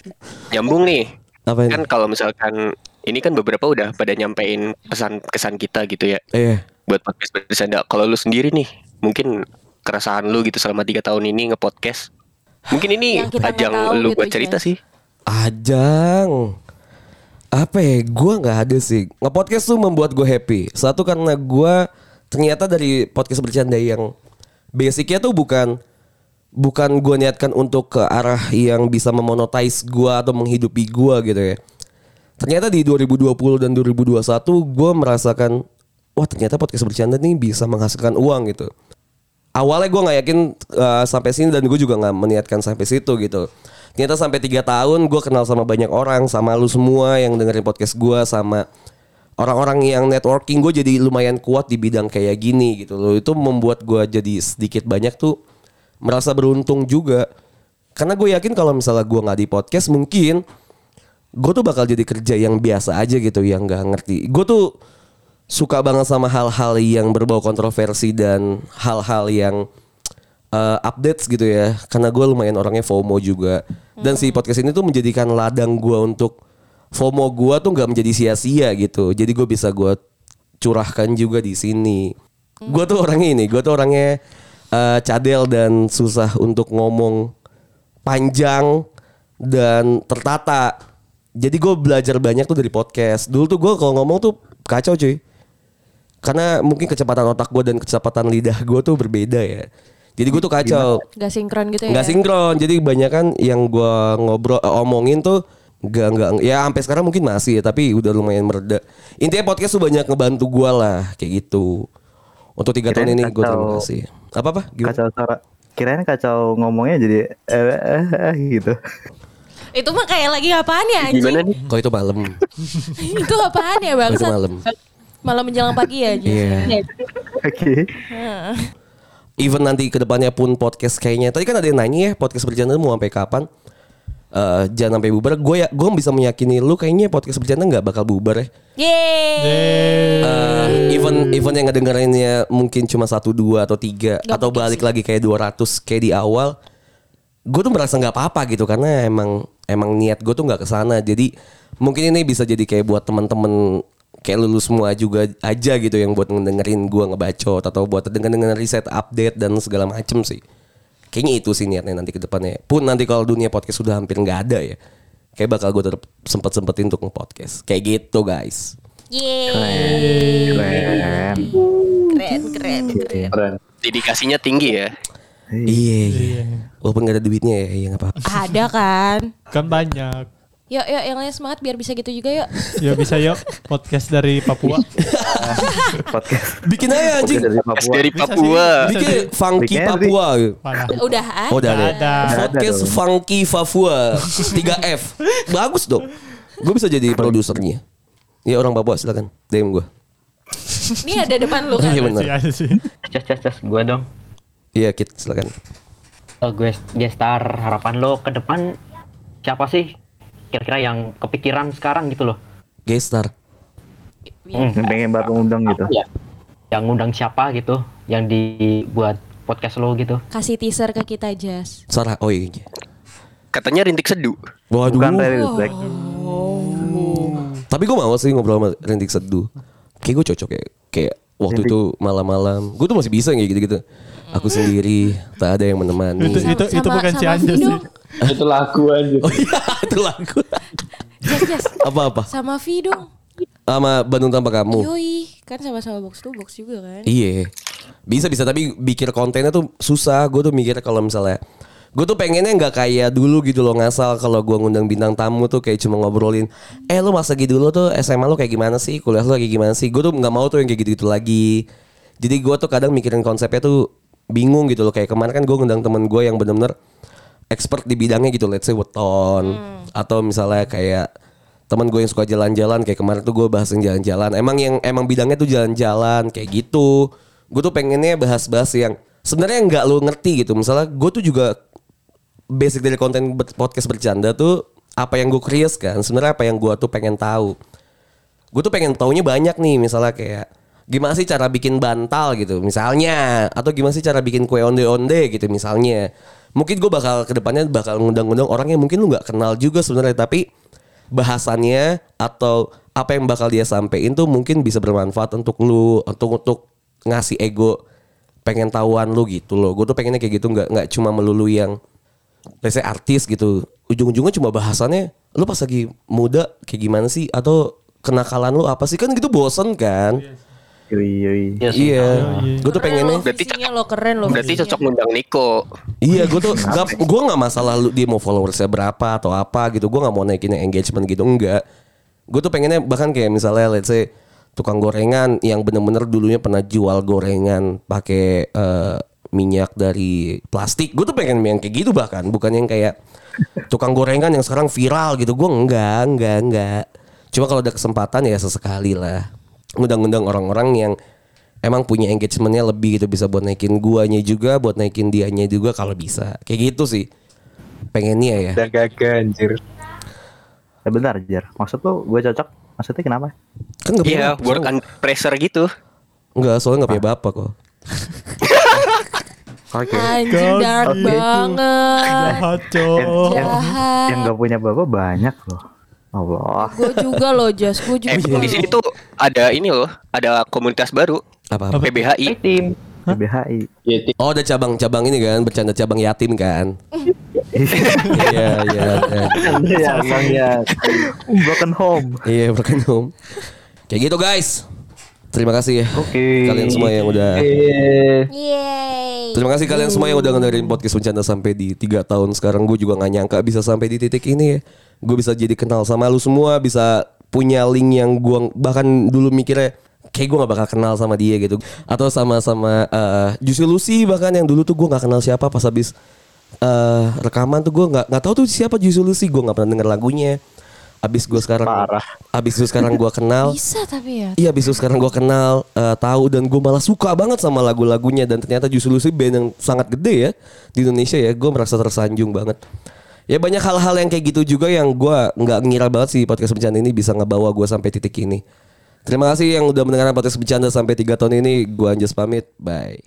Nyambung nih. Apa ini? Kan kalau misalkan ini kan beberapa udah pada nyampein pesan kesan kita gitu ya Eh, buat podcast bercanda. Kalau lu sendiri nih, mungkin keresahan lu gitu selama tiga tahun ini nge-podcast. Mungkin ini ajang tahu lu gitu, buat cerita Jas. sih. Ajang. Apa ya? Gue nggak ada sih. Nge-podcast tuh membuat gue happy. Satu karena gue ternyata dari podcast bercanda yang basicnya tuh bukan bukan gue niatkan untuk ke arah yang bisa memonetize gue atau menghidupi gue gitu ya. Ternyata di 2020 dan 2021 gue merasakan wah ternyata podcast bercanda nih bisa menghasilkan uang gitu. Awalnya gue nggak yakin uh, sampai sini dan gue juga nggak meniatkan sampai situ gitu. Ternyata sampai tiga tahun gue kenal sama banyak orang, sama lu semua yang dengerin podcast gue, sama orang-orang yang networking gue jadi lumayan kuat di bidang kayak gini gitu loh. Itu membuat gue jadi sedikit banyak tuh merasa beruntung juga. Karena gue yakin kalau misalnya gue nggak di podcast mungkin gue tuh bakal jadi kerja yang biasa aja gitu yang nggak ngerti. Gue tuh suka banget sama hal-hal yang berbau kontroversi dan hal-hal yang uh, updates gitu ya. Karena gue lumayan orangnya FOMO juga. Dan si podcast ini tuh menjadikan ladang gue untuk FOMO gue tuh nggak menjadi sia-sia gitu. Jadi gue bisa gue curahkan juga di sini. Gue tuh orangnya ini, gue tuh orangnya uh, cadel dan susah untuk ngomong panjang dan tertata. Jadi gue belajar banyak tuh dari podcast. Dulu tuh gue kalau ngomong tuh kacau cuy. Karena mungkin kecepatan otak gue dan kecepatan lidah gue tuh berbeda ya. Jadi gue tuh kacau. Gak sinkron gitu ya. Nggak sinkron. Jadi banyak kan yang gue ngobrol eh, omongin tuh nggak nggak ya sampai sekarang mungkin masih ya tapi udah lumayan mereda. Intinya podcast tuh banyak ngebantu gue lah kayak gitu. Untuk tiga tahun ini gue terima kasih. Apa apa? Gimana? Kacau suara. Kirain kacau ngomongnya jadi eh, eh, eh, gitu. Itu mah kayak lagi apaan ya anjing? Gimana nih? Kok itu malam? itu apaan ya bang? itu malam? Malam menjelang pagi ya. Jis? Iya. Oke. Even nanti ke depannya pun podcast kayaknya. Tadi kan ada yang nanya ya podcast bercanda mau sampai kapan? Eh, jangan sampai bubar. Gue ya, gue bisa meyakini lu kayaknya podcast bercanda nggak bakal bubar ya. Yeay. Eh, even even yang ngedengerinnya mungkin cuma satu dua atau tiga Nggak atau balik sih. lagi kayak 200 kayak di awal gue tuh merasa nggak apa-apa gitu karena emang emang niat gue tuh nggak ke sana jadi mungkin ini bisa jadi kayak buat temen-temen kayak lulus semua juga aja gitu yang buat ngedengerin gue ngebacot atau buat denger-denger riset update dan segala macem sih kayaknya itu sih niatnya nanti ke depannya pun nanti kalau dunia podcast sudah hampir nggak ada ya kayak bakal gue tetap sempet sempetin untuk nge-podcast kayak gitu guys Yeay. Keren. Keren, keren, keren. Keren. Dedikasinya tinggi ya. Iya, iya. Walaupun gak ada duitnya ya, iya gak apa-apa. Ada kan? Kan banyak. Yuk, yuk yang lain semangat biar bisa gitu juga yuk. Ya bisa yuk podcast dari Papua. Podcast. Bikin aja anjing. Podcast dari Papua. dari. Papua. Bisa Bikin funky Bikin Papua. Walah. Udah ah. Oh, udah ada. Ada. Podcast dong. funky Papua 3F. Bagus dong. Gue bisa jadi produsernya. Ya orang Papua silakan. DM gue. Ini ada depan lu kan. Iya Ada benar. sih, ada sih. Cas cas cas gue dong. Iya Kit silakan. Eh, gue gestar harapan lo ke depan siapa sih kira-kira yang kepikiran sekarang gitu loh? Gestar. Hmm, pengen banget ngundang gitu. Ya. Yang ngundang siapa gitu? Yang dibuat podcast lo gitu? Kasih teaser ke kita Jas. Sarah. Oh iya. Katanya rintik seduh. Waduh. Bukan Rally Black. Tapi gue mau sih ngobrol sama Rintik Seduh. Kayak gue cocok ya. Kayak waktu itu malam-malam. Gue tuh masih bisa kayak gitu-gitu. Aku sendiri, tak ada yang menemani. Itu itu itu Sama- bukan sama Vido. sih. Itu lagu aja. Oh iya, itu lagu. Jas, Jas. Apa-apa? Sama V dong. Sama Bandung Tanpa Kamu. Yoi, kan sama-sama box to box juga kan. Iya. Bisa bisa tapi bikin kontennya tuh susah. Gue tuh mikir kalau misalnya Gue tuh pengennya nggak kayak dulu gitu loh ngasal kalau gue ngundang bintang tamu tuh kayak cuma ngobrolin Eh lu masa gitu dulu tuh SMA lu kayak gimana sih? Kuliah lu kayak gimana sih? Gue tuh nggak mau tuh yang kayak gitu-gitu lagi. Jadi gue tuh kadang mikirin konsepnya tuh bingung gitu loh. Kayak kemarin kan gue ngundang temen gue yang bener-bener expert di bidangnya gitu let's say weton. Atau misalnya kayak teman gue yang suka jalan-jalan kayak kemarin tuh gue bahas yang jalan-jalan. Emang yang emang bidangnya tuh jalan-jalan kayak gitu. Gue tuh pengennya bahas-bahas yang sebenarnya nggak lo ngerti gitu. Misalnya gue tuh juga basic dari konten podcast bercanda tuh apa yang gue curious kan sebenarnya apa yang gue tuh pengen tahu. Gue tuh pengen taunya banyak nih misalnya kayak gimana sih cara bikin bantal gitu misalnya. Atau gimana sih cara bikin kue onde onde gitu misalnya. Mungkin gue bakal ke depannya bakal ngundang-ngundang orang yang mungkin lu nggak kenal juga sebenarnya tapi bahasannya atau apa yang bakal dia sampein tuh mungkin bisa bermanfaat untuk lu untuk untuk ngasih ego pengen tahuan lu gitu loh. Gue tuh pengennya kayak gitu nggak nggak cuma melulu yang let's say artis gitu. Ujung-ujungnya cuma bahasannya lu pas lagi muda kayak gimana sih? Atau kenakalan lu apa sih? Kan gitu bosen kan? Yoi, yoi. iya. Gue tuh pengennya Berarti Visinya lo keren lo. Berarti cocok ngundang Niko. iya gue tuh gak, gue nggak masalah lu dia mau followersnya berapa atau apa gitu. Gue nggak mau naikin engagement gitu enggak. Gue tuh pengennya bahkan kayak misalnya let's say tukang gorengan yang bener-bener dulunya pernah jual gorengan pakai eh, minyak dari plastik. Gue tuh pengen yang kayak gitu bahkan bukan yang kayak tukang gorengan yang sekarang viral gitu. Gue enggak enggak enggak. Cuma kalau ada kesempatan ya sesekali lah. Ngundang-ngundang orang-orang yang emang punya engagementnya lebih gitu bisa buat naikin guanya juga buat naikin dianya juga kalau bisa. Kayak gitu sih. Pengennya ya. Udah gagah anjir. Eh bentar Jar, maksud lu gue cocok? Maksudnya kenapa? kan nggak punya Iya, work under pressure gitu. nggak soalnya nggak punya bapak kok Oke. Anjing dark Gitu. banget. Jahat, Yang, cok. yang, Jahat. yang gak punya bapak banyak loh. Allah. Gue juga loh Jas, gue juga. Eh, di sini tuh ada ini loh, ada komunitas baru, apa, apa? PBHI. tim. BHI. Ya, ti- oh ada cabang-cabang ini kan bercanda cabang yatim kan iya iya iya. ya, ya. Broken home. iya broken home kayak gitu guys terima kasih ya Oke. kalian semua yang udah Yeay. Terima kasih kalian semua yang udah ngedengerin podcast bercanda sampai di tiga tahun sekarang. Gue juga nggak nyangka bisa sampai di titik ini ya. Gue bisa jadi kenal sama lu semua, bisa punya link yang gue bahkan dulu mikirnya kayak gue gak bakal kenal sama dia gitu. Atau sama-sama eh Juicy Lucy bahkan yang dulu tuh gue nggak kenal siapa pas habis eh rekaman tuh gue nggak nggak tahu tuh siapa Juicy Lucy. Gue nggak pernah denger lagunya. Abis gue sekarang, Parah. abis itu sekarang gue kenal. Bisa tapi ya. Iya abis itu sekarang gue kenal eh, tahu dan gue malah suka banget sama lagu-lagunya dan ternyata justru Lucy band yang sangat gede ya di Indonesia ya gue merasa tersanjung banget ya banyak hal-hal yang kayak gitu juga yang gue nggak ngira banget sih podcast bercanda ini bisa ngebawa gue sampai titik ini terima kasih yang udah mendengarkan podcast bercanda sampai tiga tahun ini gue Anjas pamit bye